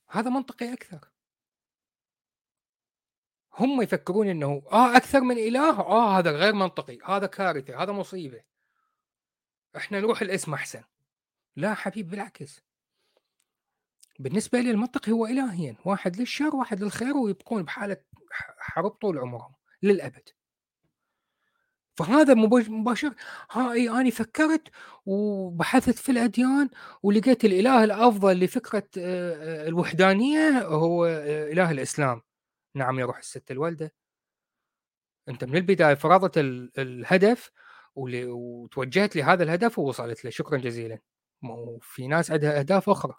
هذا منطقي أكثر. هم يفكرون إنه آه أكثر من إله؟ آه هذا غير منطقي هذا كارثة هذا مصيبة. إحنا نروح الاسم أحسن. لا حبيب بالعكس. بالنسبة لي المنطق هو إلهين واحد للشر واحد للخير ويبقون بحالة حرب طول عمرهم للأبد. فهذا مباشر ها إي أنا فكرت وبحثت في الأديان ولقيت الإله الأفضل لفكرة الوحدانية هو إله الإسلام. نعم يا روح الست الوالدة. أنت من البداية فرضت الهدف وتوجهت لهذا الهدف ووصلت له. شكرا جزيلا. وفي ناس عندها أهداف أخرى.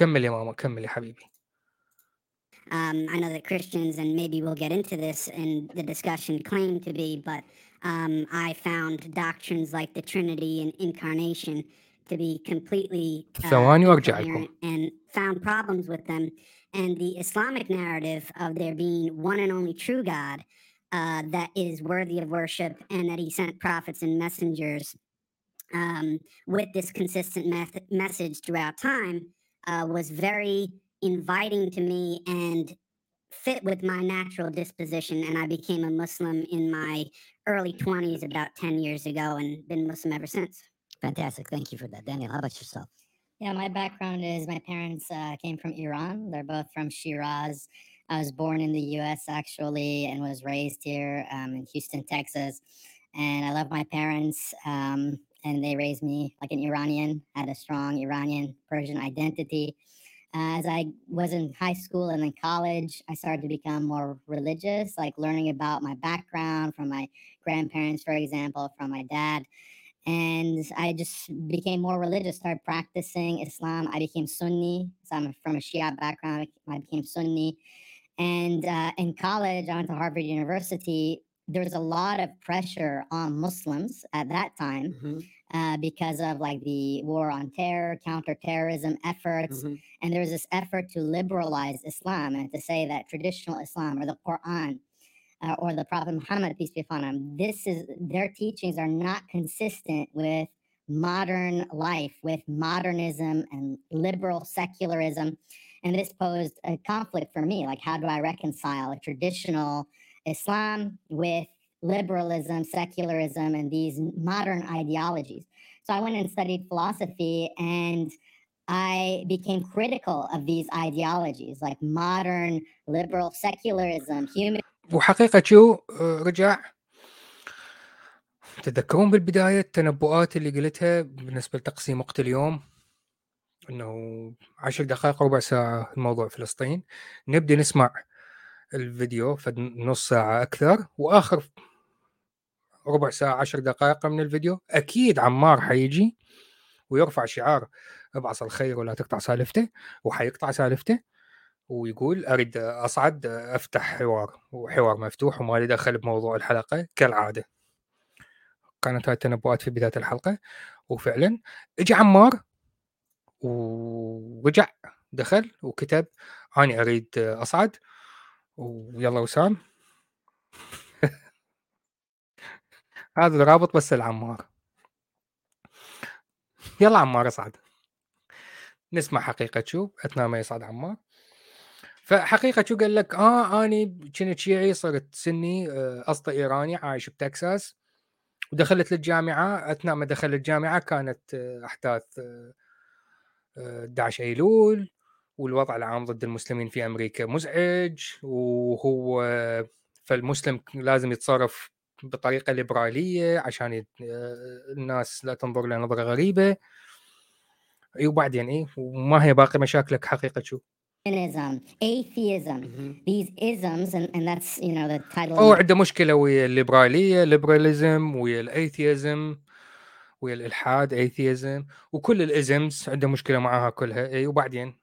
كمل يا ماما كمل يا حبيبي Um, I know that Christians, and maybe we'll get into this in the discussion, claim to be, but um, I found doctrines like the Trinity and incarnation to be completely uh, and found problems with them and the Islamic narrative of there being one and only true God uh, that is worthy of worship and that he sent prophets and messengers um, with this consistent meth- message throughout time uh, was very inviting to me and fit with my natural disposition. And I became a Muslim in my early 20s, about 10 years ago, and been Muslim ever since. Fantastic. Thank you for that. Daniel, how about yourself? Yeah, my background is my parents uh, came from Iran. They're both from Shiraz. I was born in the U.S. actually and was raised here um, in Houston, Texas. And I love my parents, um, and they raised me like an Iranian. Had a strong Iranian Persian identity. As I was in high school and then college, I started to become more religious, like learning about my background from my grandparents, for example, from my dad and I just became more religious, started practicing Islam. I became Sunni, so I'm from a Shia background. I became Sunni, and uh, in college, I went to Harvard University. There was a lot of pressure on Muslims at that time mm-hmm. uh, because of like the war on terror, counterterrorism efforts, mm-hmm. and there was this effort to liberalize Islam and to say that traditional Islam or the Quran uh, or the Prophet Muhammad, peace be upon him, this is their teachings are not consistent with modern life, with modernism and liberal secularism. And this posed a conflict for me. Like, how do I reconcile a traditional Islam with liberalism, secularism, and these modern ideologies. So I went and studied philosophy and I became critical of these ideologies like modern liberal secularism, human. وحقيقة شو رجع تتذكرون بالبداية التنبؤات اللي قلتها بالنسبة لتقسيم وقت اليوم انه عشر دقائق ربع ساعة الموضوع فلسطين نبدأ نسمع الفيديو في نص ساعة أكثر وآخر ربع ساعة عشر دقائق من الفيديو. أكيد عمار حيجي ويرفع شعار ابعث الخير ولا تقطع سالفته وحيقطع سالفته ويقول أريد أصعد أفتح حوار وحوار مفتوح وما لي دخل بموضوع الحلقة كالعادة. كانت هاي التنبؤات في بداية الحلقة. وفعلا اجى عمار ورجع دخل وكتب اني أريد أصعد. ويلا وسام. *laughs* هذا الرابط بس العمار يلا عمار اصعد نسمع حقيقة شو؟ أثناء ما يصعد عمار. فحقيقة شو قال لك؟ آه أني كنت شيعي صرت سني آه، اصلي إيراني عايش بتكساس. ودخلت للجامعة. أثناء ما دخلت الجامعة كانت آه، أحداث 11 آه، أيلول. والوضع العام ضد المسلمين في أمريكا مزعج وهو فالمسلم لازم يتصرف بطريقة ليبرالية عشان الناس لا تنظر له نظرة غريبة. أي وبعدين اي وما هي باقي مشاكلك حقيقة شو؟ Atheism. These isms and, and that's you know the title هو عنده مشكلة ويا الليبرالية liberalism ويا الايثيزم ويا الإلحاد atheism وكل الازمز عنده مشكلة معاها كلها أي وبعدين؟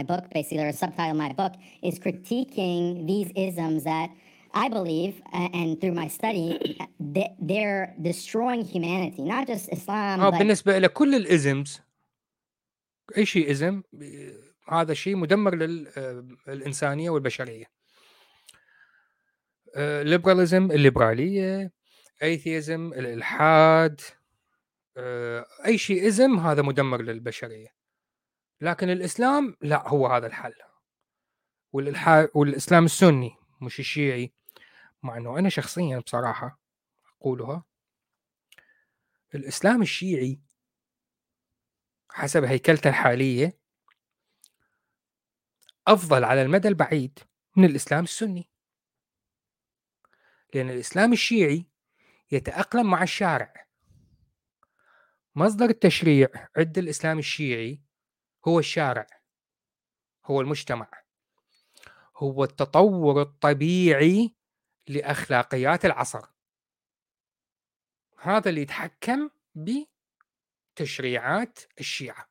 My book basically or a subtitle of my book is critiquing these isms that I believe, and through my study, they're destroying humanity, not just Islam. آه بالنسبة لكل ال isms اي شيء ism هذا الشيء مدمر للانسانيه والبشريه liberalism الليبراليه atheism الالحاد اي شيء ازم هذا مدمر للبشريه لكن الإسلام لا هو هذا الحل. والالحاد والإسلام السني مش الشيعي مع إنه أنا شخصيا بصراحة أقولها. الإسلام الشيعي حسب هيكلته الحالية أفضل على المدى البعيد من الإسلام السني. لأن الإسلام الشيعي يتأقلم مع الشارع. مصدر التشريع عند الإسلام الشيعي هو الشارع هو المجتمع هو التطور الطبيعي لأخلاقيات العصر. هذا اللي يتحكم ب تشريعات الشيعة.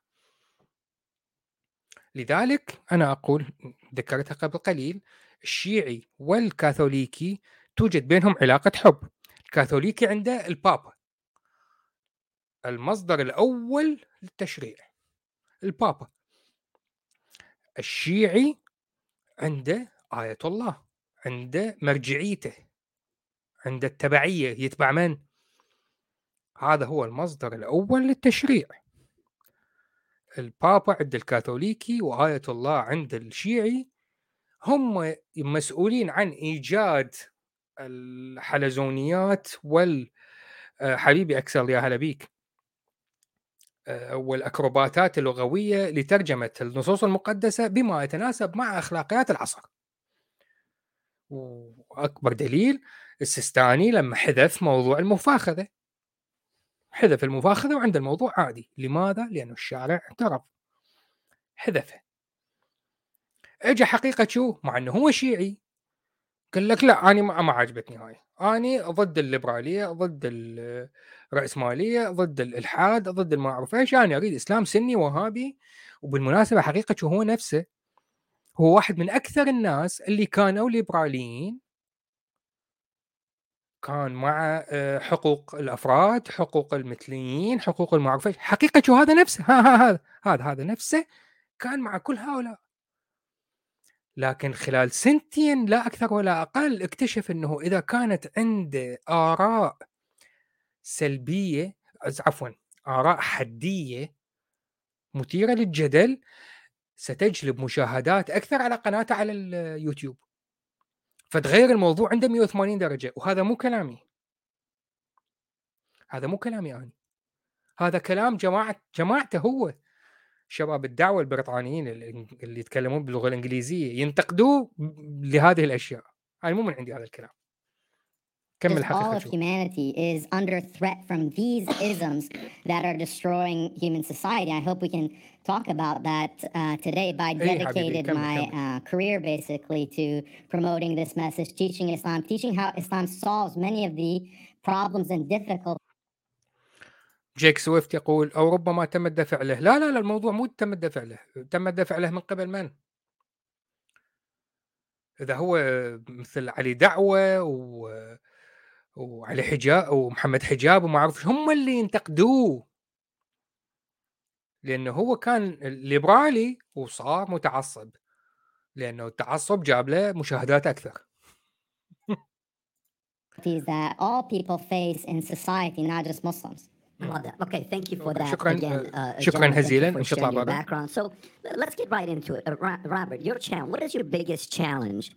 لذلك أنا أقول ذكرتها قبل قليل الشيعي والكاثوليكي توجد بينهم علاقة حب. الكاثوليكي عنده البابا المصدر الأول للتشريع. البابا. الشيعي عنده آية الله عنده مرجعيته عنده التبعية. يتبع من؟ هذا هو المصدر الأول للتشريع. البابا عند الكاثوليكي وآية الله عند الشيعي هم مسؤولين عن إيجاد الحلزونيات وال آه، أكسل يا هلا بيك. آه، والأكروباتات اللغوية لترجمة النصوص المقدسة بما يتناسب مع أخلاقيات العصر. وأكبر دليل السيستاني لما حذف موضوع المفاخذة. حذف المفاخذة وعند الموضوع عادي. لماذا؟ لأنه الشارع اعترف. حذفه. اجى حقيقة شو؟ مع إنه هو شيعي. قال لك لا أنا ما, ما عجبتني هاي. أنا ضد الليبرالية ضد الراسماليه ضد الالحاد ضد ما اعرف إيش أنا أريد إسلام سني وهابي؟ وبالمناسبة حقيقة شو هو نفسه؟ هو واحد من أكثر الناس اللي كانوا ليبراليين. كان مع آه، حقوق الأفراد، حقوق المثليين، حقوق المعروفين، حقيقة شو هذا نفسه؟ *laughs* هذا هذا هذا نفسه كان مع كل هؤلاء. لكن خلال سنتين لا أكثر ولا أقل اكتشف إنه إذا كانت عنده آراء سلبية عفوا آراء حدية مثيرة للجدل ستجلب مشاهدات أكثر على قناته على اليوتيوب. فتغير الموضوع عنده 180 درجة وهذا مو كلامي. هذا مو كلامي أنا. هذا كلام جماعة جماعته هو. شباب الدعوة البريطانيين اللي يتكلمون باللغة الإنجليزية ينتقدوه لهذه الأشياء. هاي مو من عندي هذا الكلام. كمل all of humanity is under threat from these *coughs* isms that are destroying human society. I hope we can talk about that uh, today. By dedicated my uh, career basically to promoting this message, teaching Islam, teaching how Islam solves many of the problems and difficulties. جيك سويفت يقول او ربما تم الدفع له لا لا لا الموضوع مو تم الدفع له تم الدفع له من قبل من اذا هو مثل علي دعوه و وعلي حجاب ومحمد حجاب وما اعرف هم اللي ينتقدوه لأنه هو كان ليبرالي وصار متعصب لأنه التعصب جاب له مشاهدات أكثر that all people face in society not just Muslims love that. Okay, thank you for that. شكرا again, uh, شكرا هزيلا ان شاء الله background. So let's get right into it. Uh, Robert, your challenge. What is your biggest challenge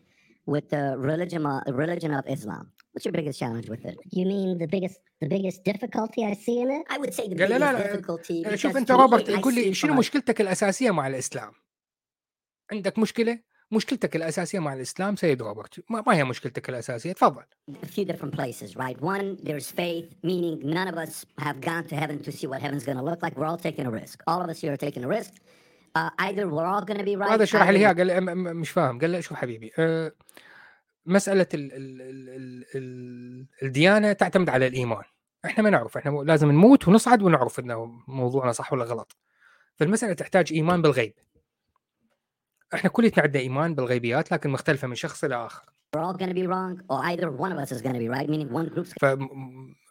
with the religion of, religion of Islam? What's your biggest challenge with it? You mean the biggest the biggest difficulty I see in it? I would say the biggest لا لا difficulty. شوف انت روبرت قول لي شنو مشكلتك الاساسيه مع الاسلام؟ عندك مشكله؟ مشكلتك الأساسية مع الإسلام سيد روبرت ما, هي مشكلتك الأساسية تفضل A few different places right one there's faith meaning none of us have gone to heaven to see what heaven's going to look like we're all taking a risk all of us here are taking a risk uh, either we're all going to be right هذا شرح لي قال مش فاهم قال له شوف حبيبي أه مسألة ال ال ال ال الديانة تعتمد على الإيمان إحنا ما نعرف إحنا لازم نموت ونصعد ونعرف إنه موضوعنا صح ولا غلط فالمسألة تحتاج إيمان بالغيب إحنا كلنا عندنا إيمان بالغيبيات لكن مختلفة من شخص إلى آخر. We're all going to be wrong or either one of us is going to be right meaning one group's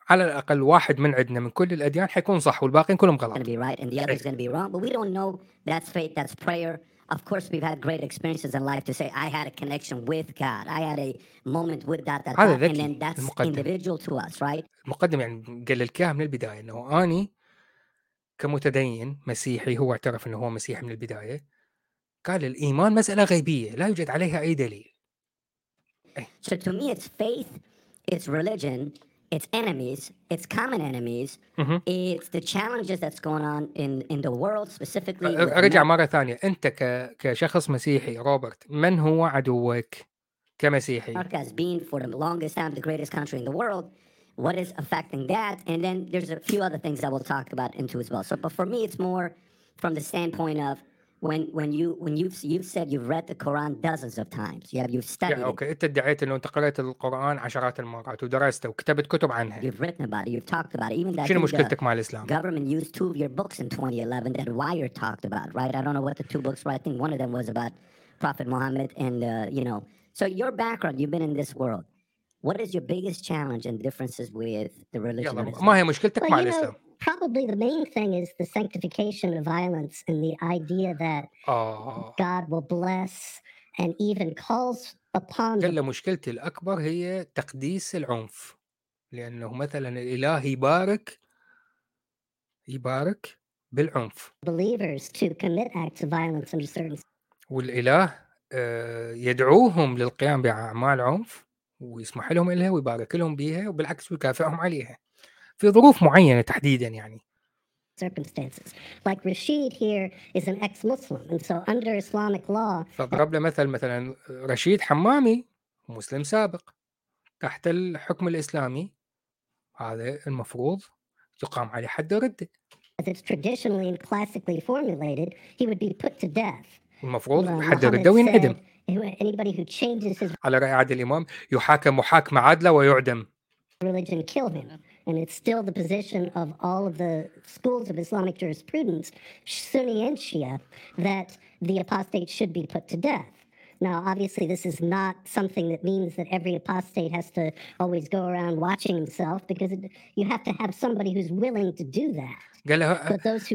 على الأقل واحد من عندنا من كل الأديان حيكون صح والباقيين كلهم غلط. to be right and the other is to be wrong but we don't know that's faith that's prayer of course we've had great experiences in life to say I had a connection with God I had a moment with that that هذا ذكي and then that's المقدم. individual to us right المقدم يعني قال لك من البدايه انه اني كمتدين مسيحي هو اعترف انه هو مسيحي من البدايه قال الإيمان مسألة غيبية لا يوجد عليها أي دليل So to me it's faith, it's religion, it's enemies, it's common enemies, mm-hmm. it's the challenges that's going on in, in the world specifically. أرجع مرة ثانية أنت ك... كشخص مسيحي روبرت من هو عدوك كمسيحي؟ As being for the longest time the greatest country in the world, what is affecting that? And then there's a few other things that we'll talk about into as well. So but for me it's more from the standpoint of when when you when you've you've said you've read the Quran dozens of times. Yeah, you've studied. Yeah, okay. انت ادعيت انه انت قرأت القرآن عشرات المرات ودرسته وكتبت كتب عنها. You've written about it. You've talked about it. Even that. شنو مشكلتك مع الإسلام؟ Government used two of your books in 2011 that Wire talked about, right? I don't know what the two books were. I think one of them was about Prophet Muhammad and uh, you know. So your background, you've been in this world. What is your biggest challenge and differences with the religion? يلا ما هي مشكلتك مع الإسلام؟ Probably the main thing is the sanctification of violence and the idea that oh. God will bless and even calls upon قال مشكلتي الأكبر هي تقديس العنف لأنه مثلا الإله يبارك يبارك بالعنف believers to commit acts of violence under certain والإله يدعوهم للقيام بأعمال عنف ويسمح لهم إليها ويبارك لهم بها وبالعكس ويكافئهم عليها في ظروف معينه تحديدا يعني circumstances. Like Rashid here is an ex-Muslim, and so under Islamic law. فضرب له مثل مثلا رشيد حمامي مسلم سابق تحت الحكم الاسلامي هذا المفروض يقام عليه حد الردة. As it's traditionally and classically formulated, he would be put to death. المفروض حد الردة وينعدم. Anybody who changes his على رأي عادل الإمام يحاكم محاكمة عادلة ويعدم. religion kill him. And it's still the position of all of the schools of Islamic jurisprudence, Sunni and Shia, that the apostate should be put to death. Now, obviously, this is not something that means that every apostate has to always go around watching himself because it, you have to have somebody who's willing to do that. قال له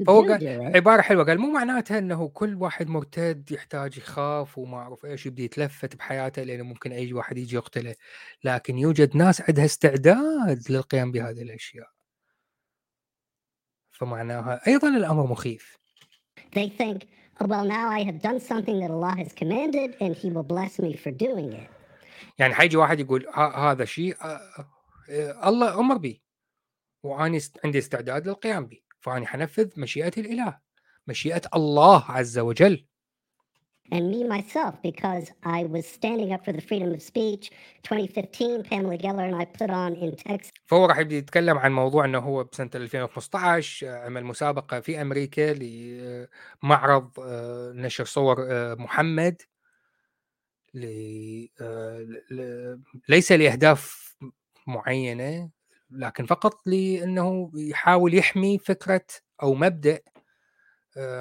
هو قال عبارة حلوة قال مو معناتها إنه كل واحد مرتد يحتاج يخاف وما أعرف إيش يبدأ يتلفت بحياته لأنه ممكن أي واحد يجي يقتله. لكن يوجد ناس عندها استعداد للقيام بهذه الأشياء. فمعناها أيضا الأمر مخيف. They think well, now I have done something that Allah has commanded, and He will bless me for doing it. يعني حيجي واحد يقول هذا شيء الله أمر به واني عندي استعداد للقيام به فاني حنفذ مشيئة الإله مشيئة الله عز وجل and me myself because I was standing up for the freedom of speech. 2015 Pamela Geller and I put on in Texas. فهو راح يبدي يتكلم عن موضوع إنه هو بسنة 2015 عمل مسابقة في أمريكا لمعرض نشر صور محمد ليس لأهداف معينة لكن فقط لأنه يحاول يحمي فكرة أو مبدأ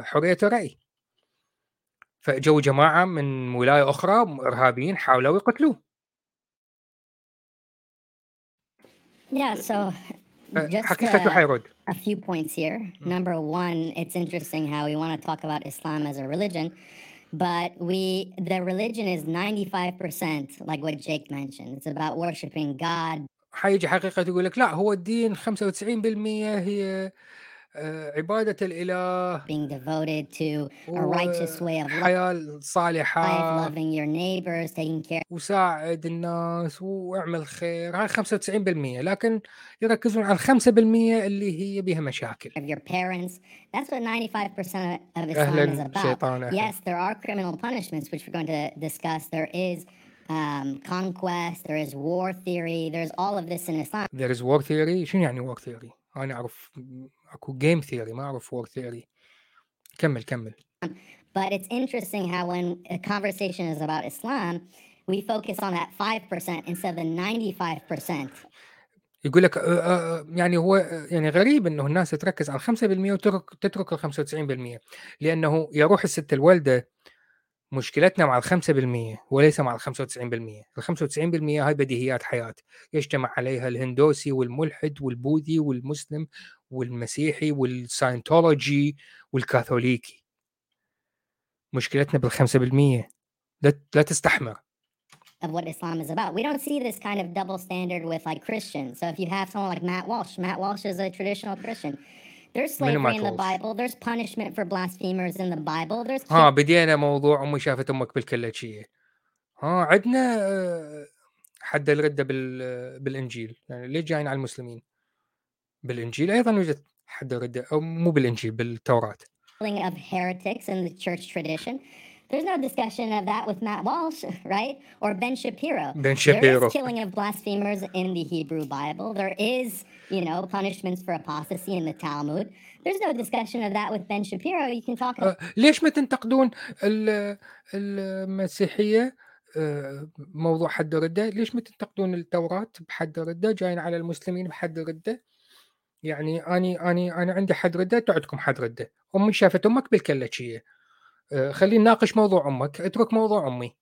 حرية الرأي. فجو جماعة من ولايه أخرى ارهابيين حاولوا يقتلوه Yeah, so just uh, a few points here. Number one, it's interesting how we want to talk about Islam as a religion, but we the religion is 95% like what Jake mentioned. It's about worshiping God. حيجي حقيقة يقول لك لا هو الدين 95% هي عبادة الإله being devoted to a righteous way of حياة صالحة life, loving your neighbors, taking care وساعد الناس واعمل خير هاي 95% لكن يركزون على 5% اللي هي بها مشاكل of your parents. That's what 95% of Islam is about. شيطان Yes, there are criminal punishments which we're going to discuss. There is um, conquest, there is war theory, there's all of this in Islam. There is war theory شنو يعني war theory؟ أنا اعرف أكو جيم ثيوري ما أعرف وور ثيوري كمل كمل. But it's interesting how when a conversation is about Islam, we focus on that 5% instead of the 95%. يقول لك يعني هو يعني غريب إنه الناس تركز على 5% وتترك ال 95% لأنه يروح الست الوالدة مشكلتنا مع الخمسة بالمية وليس مع الخمسة وتسعين بالمية الخمسة وتسعين بالمية هاي بديهيات حياة يجتمع عليها الهندوسي والملحد والبوذي والمسلم والمسيحي والساينتولوجي والكاثوليكي مشكلتنا بالخمسة بالمية لا, لا تستحمر of what Islam is about. We don't see this kind of double standard with like Christians. So if you have someone like Matt Walsh, Matt Walsh is a traditional Christian. There's slavery in the Bible. There's punishment for blasphemers in the Bible. There's ها بدينا موضوع امي شافت أمك بالكلاشيه ها عندنا حد الردة بال بالإنجيل. يعني ليش جايين على المسلمين؟ بالإنجيل أيضا يوجد حد الردة أو مو بالإنجيل بالتوراة. Of heretics in the church tradition. There's no discussion of that with Matt Walsh, right? Or Ben Shapiro. Ben Shapiro. There is killing of blasphemers in the Hebrew Bible. There is, you know, punishments for apostasy in the Talmud. There's no discussion of that with Ben Shapiro. You can talk. About... ليش ما تنتقدون المسيحية موضوع حد ردة؟ ليش ما تنتقدون التوراة بحد ردة؟ جايين على المسلمين بحد ردة؟ يعني اني اني أنا عندي حد رده تعدكم حد رده امي شافت أمك بالكلتشيه خلينا نناقش موضوع امك اترك موضوع امي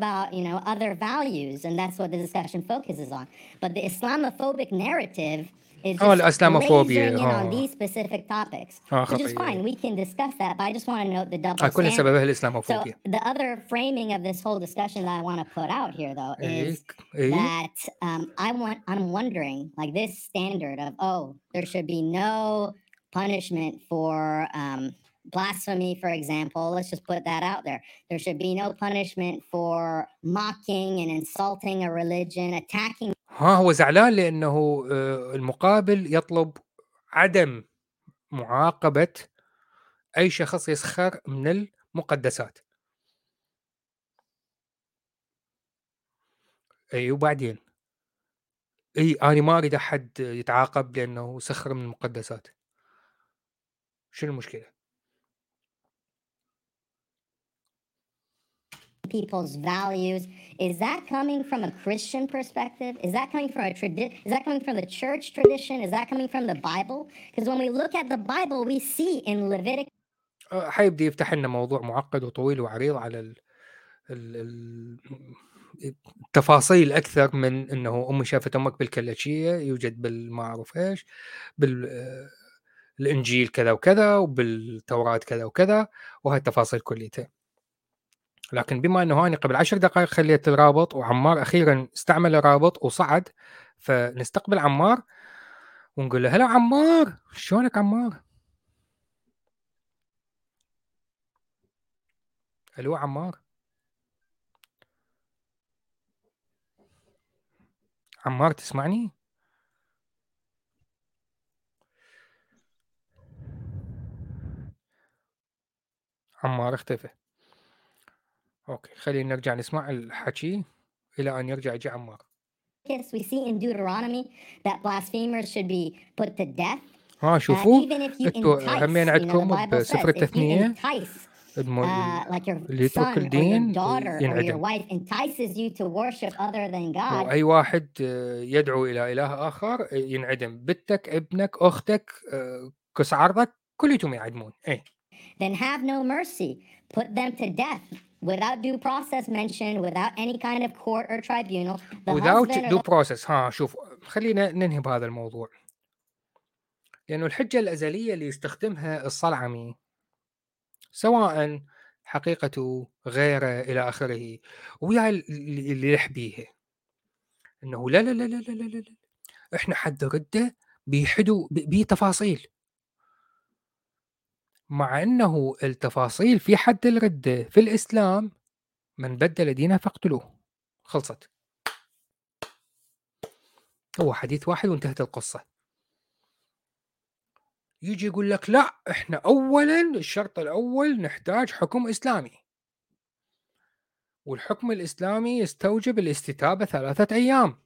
about you know other values and that's what the discussion focuses on but the islamophobic narrative is just الاسلاموفوبيا on these specific topics which is fine we can discuss that but I just want to note the double كل سببها الاسلاموفوبيا so the other framing of this whole discussion that I want to put out here though is that um, I want I'm wondering like this standard of oh there should be no punishment for um, blasphemy, for example, let's just put that out there. There should be no punishment for mocking and insulting a religion, attacking. ها هو زعلان لأنه المقابل يطلب عدم معاقبة أي شخص يسخر من المقدسات. اي وبعدين إي أنا ما أريد أحد يتعاقب لأنه سخر من المقدسات. شنو المشكلة؟ People's values. Is that coming from a Christian perspective? Is that coming from a tradition? Is that coming from the church tradition? Is that coming from the Bible? Because when we look at the Bible, we see in Leviticus. حيبدي يفتح لنا موضوع معقد وطويل وعريض على ال ال التفاصيل أكثر من انه امي شافت أمك بالكلاشيه يوجد بالما اعرف إيش بال الانجيل كذا وكذا وبالتوراه كذا وكذا وهي التفاصيل كليتها لكن بما إنه هاني قبل عشر دقائق خليت الرابط وعمار أخيرا استعمل الرابط وصعد فنستقبل عمار ونقول له هلا عمار شلونك عمار؟ ألو عمار عمار تسمعني؟ عمار اختفى أوكي خلينا نرجع نسمع الحكي إلى أن يرجع يجي عمار. We see in Deuteronomy that blasphemers should be put to death. ها شوفوا إنتوا همين عندكم بسفر التثنية. اللي يترك الدين ينعدم. وأي واحد يدعو إلى إله آخر ينعدم. بنتك ابنك أختك كس عرضك كليتهم يعدمون. اي then have no mercy. Put them to death. Without due process mentioned without any kind of court or tribunal the without due process ها شوف خلينا ننهي بهذا الموضوع لأنه الحجة الأزلية اللي يستخدمها الصلعمي سواء حقيقته غيره إلى آخره ويا اللي يحبيه أنه لا لا لا لا لا لا, لا. إحنا حد ردة بيحدوا بتفاصيل مع أنه التفاصيل في حد الردة في الإسلام من بدل دينه فاقتلوه. خلصت. هو حديث واحد وانتهت القصة. يجي يقول لك لا إحنا اولا الشرط الأول نحتاج حكم إسلامي. والحكم الإسلامي يستوجب الاستتابة ثلاثة أيام.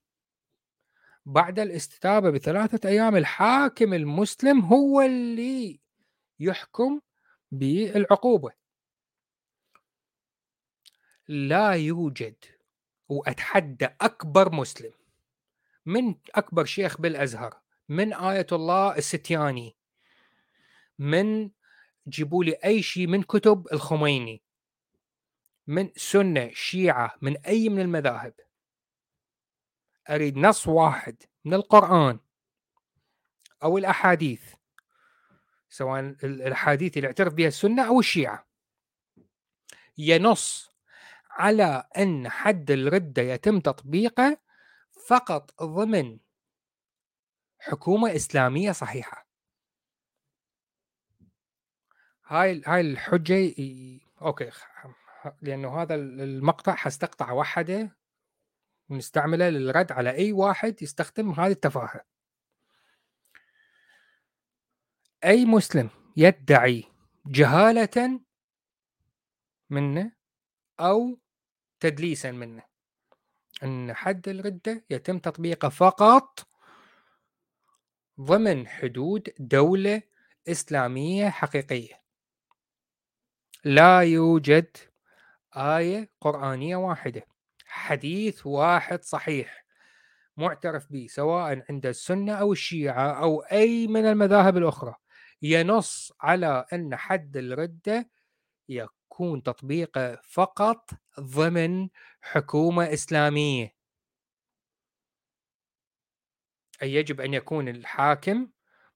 بعد الاستتابة بثلاثة أيام الحاكم المسلم هو اللي يحكم بالعقوبة. لا يوجد وأتحدى أكبر مسلم من أكبر شيخ بالأزهر من آية الله الستياني من جيبوا لي أي شيء من كتب الخميني من سنة شيعة من أي من المذاهب. أريد نص واحد من القرآن أو الأحاديث. سواء الأحاديث اللي اعترف بها السنة أو الشيعة ينص على أن حد الرده يتم تطبيقه فقط ضمن حكومة إسلامية صحيحة هاي هاي الحجة. أوكي لأنه هذا المقطع حستقطع وحده ونستعمله للرد على أي واحد يستخدم هذه التفاهة أي مسلم يدعي جهالة منه أو تدليسا منه. أن حد الردة يتم تطبيقه فقط ضمن حدود دولة إسلامية حقيقية. لا يوجد آية قرآنية واحدة حديث واحد صحيح معترف به سواء عند السنة أو الشيعة أو أي من المذاهب الأخرى. ينص على أن حد الردة يكون تطبيقه فقط ضمن حكومة إسلامية. أي يجب أن يكون الحاكم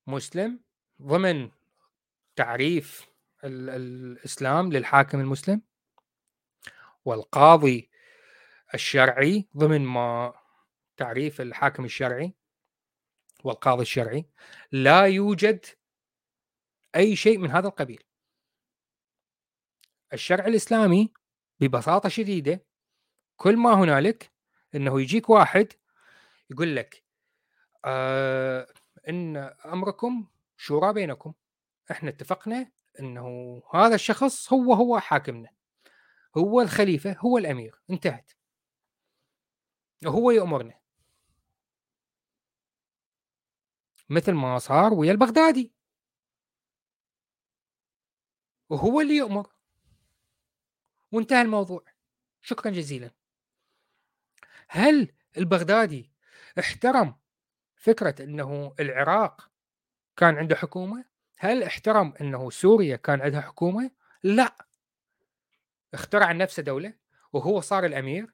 مسلم ضمن تعريف الإسلام للحاكم المسلم والقاضي الشرعي ضمن ما تعريف الحاكم الشرعي والقاضي الشرعي. لا يوجد أي شيء من هذا القبيل. الشرع الإسلامي ببساطة شديدة كل ما هنالك إنه يجيك واحد يقول لك آه إن أمركم شورى بينكم. إحنا اتفقنا إنه هذا الشخص هو هو حاكمنا. هو الخليفة هو الأمير. انتهت. هو يأمرنا. مثل ما صار ويا البغدادي. وهو اللي يؤمر. وانتهى الموضوع. شكرا جزيلا. هل البغدادي احترم فكرة إنه العراق كان عنده حكومة؟ هل احترم إنه سوريا كان عندها حكومة؟ لا. اخترع نفسه دولة وهو صار الأمير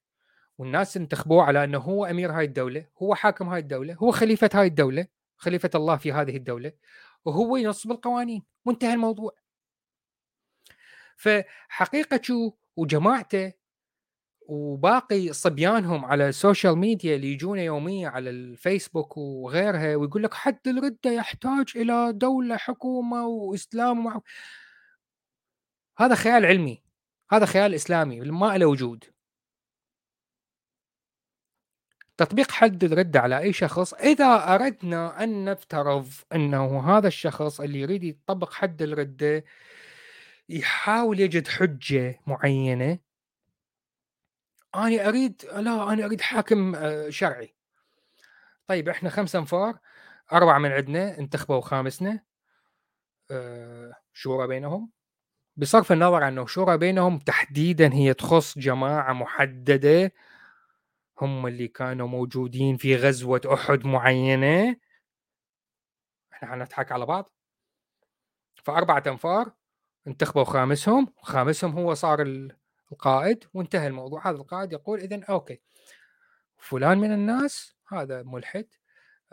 والناس انتخبوه على إنه هو أمير هاي الدولة، هو حاكم هاي الدولة، هو خليفة هاي الدولة، خليفة الله في هذه الدولة وهو ينصب القوانين. وانتهى الموضوع. فحقيقتو وجماعته وباقي صبيانهم على ال social media اللي يجونا يوميا على الفيسبوك وغيرها ويقول لك حد الردة يحتاج إلى دولة حكومة وإسلام ومع... هذا خيال علمي هذا خيال إسلامي ما له وجود. تطبيق حد الردة على أي شخص إذا أردنا أن نفترض أنه هذا الشخص اللي يريد يطبق حد الردة يحاول يجد حجة معينة. أنا أريد لا أنا أريد حاكم آه، شرعي. طيب إحنا خمسة أنفار أربعة من عندنا انتخبوا خامسنا آه، شورى بينهم. بصرف النظر أنه شورى بينهم تحديدا هي تخص جماعة محددة. هم اللي كانوا موجودين في غزوة أحد معينة. إحنا حنضحك على بعض. فأربعة أنفار انتخبوا خامسهم خامسهم هو صار القائد وانتهى الموضوع. هذا القائد يقول اذا أوكي. فلان من الناس هذا ملحد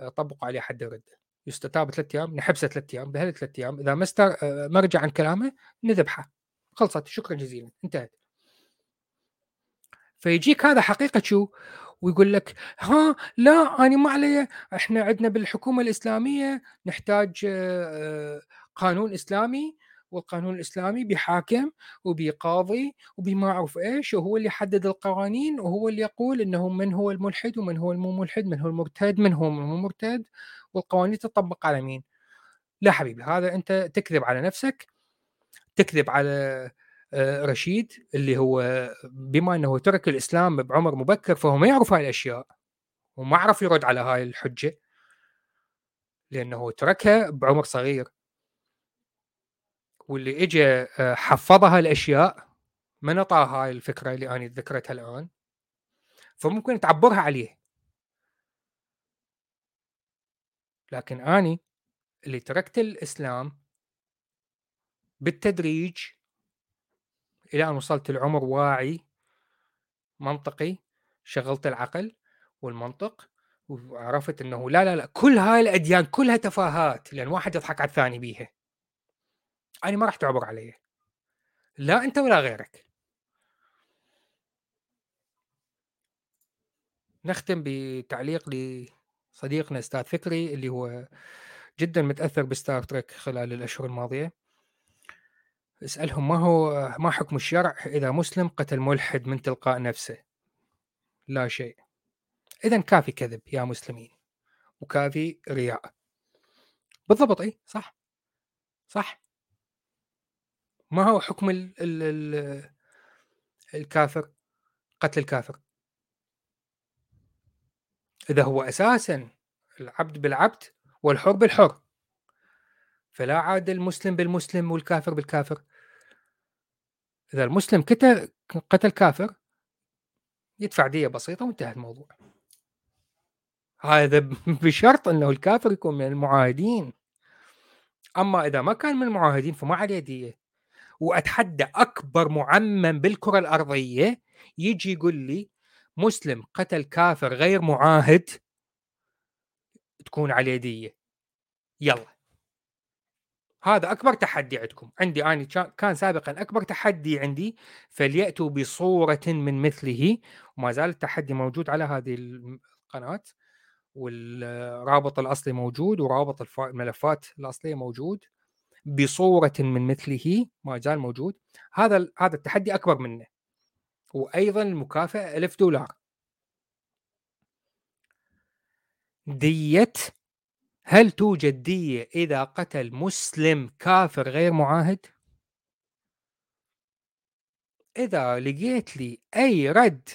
آه، طبقوا عليه حد الرده يستتاب ثلاث أيام نحبسه ثلاث أيام بهالثلاث أيام إذا ما. آه، ما رجع عن كلامه نذبحه. خلصت. شكرا جزيلا. انتهت. فيجيك هذا حقيقة شو؟ ويقول لك ها لا أنا ما علي. إحنا عندنا بالحكومة الإسلامية نحتاج آه، قانون إسلامي والقانون الإسلامي بيحاكم وبيقاضي وبما أعرف إيش وهو اللي يحدد القوانين وهو اللي يقول إنه من هو الملحد ومن هو المو ملحد من هو المرتد من هو المو مرتد والقوانين تطبق على مين؟ لا حبيبي هذا أنت تكذب على نفسك تكذب على آه، رشيد اللي هو بما إنه ترك الإسلام بعمر مبكر فهو ما يعرف هاي الأشياء وما عرف يرد على هاي الحجة لأنه تركها بعمر صغير. واللي اجى آه، حفظها الأشياء ما نطى هاي الفكرة اللي أنا ذكرتها الآن؟ فممكن تعبرها عليه. لكن أني اللي تركت الإسلام بالتدريج إلى أن وصلت العمر واعي منطقي شغلت العقل والمنطق وعرفت إنه لا لا لا كل هاي الأديان كلها تفاهات لأن واحد يضحك على الثاني بيها. أنا ما راح تعبر علي لا أنت ولا غيرك. نختم بتعليق لصديقنا أستاذ فكري اللي هو جدا متأثر بستار تريك خلال الأشهر الماضية. اسألهم ما هو ما حكم الشرع إذا مسلم قتل ملحد من تلقاء نفسه؟ لا شيء. اذا كافي كذب يا مسلمين. وكافي رياء. بالضبط إي صح. صح. ما هو حكم ال ال ال الكافر قتل الكافر؟ إذا هو أساسا العبد بالعبد والحر بالحر. فلا عاد المسلم بالمسلم والكافر بالكافر. إذا المسلم قتل كافر يدفع دية بسيطة وانتهى الموضوع. هذا *laughs* بشرط أنه الكافر يكون من المعاهدين. أما إذا ما كان من المعاهدين فما عليه دية. وأتحدى أكبر معمم بالكرة الأرضية يجي يقول لي مسلم قتل كافر غير معاهد تكون عليه دية. يلا. هذا أكبر تحدي عندكم. عندي أنا كان سابقا أكبر تحدي عندي فليأتوا بصورة من مثله. وما زال التحدي موجود على هذه القناة. والرابط الأصلي موجود ورابط الملفات الأصلية موجود. بصورة من مثله ما زال موجود هذا هذا التحدي أكبر منه. وأيضا المكافأة ألف دولار. دية هل توجد دية إذا قتل مسلم كافر غير معاهد؟ إذا لقيت لي أي رد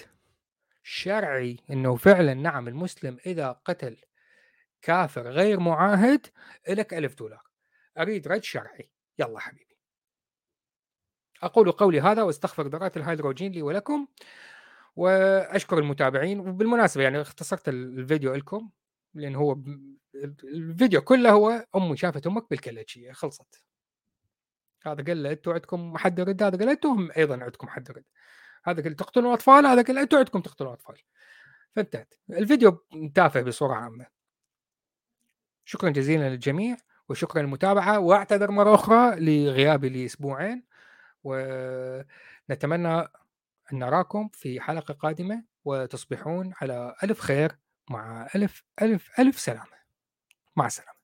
شرعي أنه فعلا نعم المسلم إذا قتل كافر غير معاهد لك ألف دولار. أريد رد شرعي. يلا حبيبي. أقول قولي هذا واستغفر ذرات الهيدروجين لي ولكم وأشكر المتابعين. وبالمناسبة يعني اختصرت الفيديو لكم لأن هو الفيديو كله هو امي شافت أمك بالكلتشيه خلصت. هذا قال له أنتم عندكم حد رد هذا قال أنتم أيضا عندكم حد رد هذا قال تقتلون أطفال؟ هذا قال أنتم عندكم تقتلون أطفال. فانتهت. الفيديو تافه بصورة عامة. شكرا جزيلا للجميع. وشكرا للمتابعة وأعتذر مرة أخرى لغيابي لأسبوعين ونتمنى أن نراكم في حلقة قادمة وتصبحون على ألف خير مع ألف ألف ألف سلامة. مع السلامة.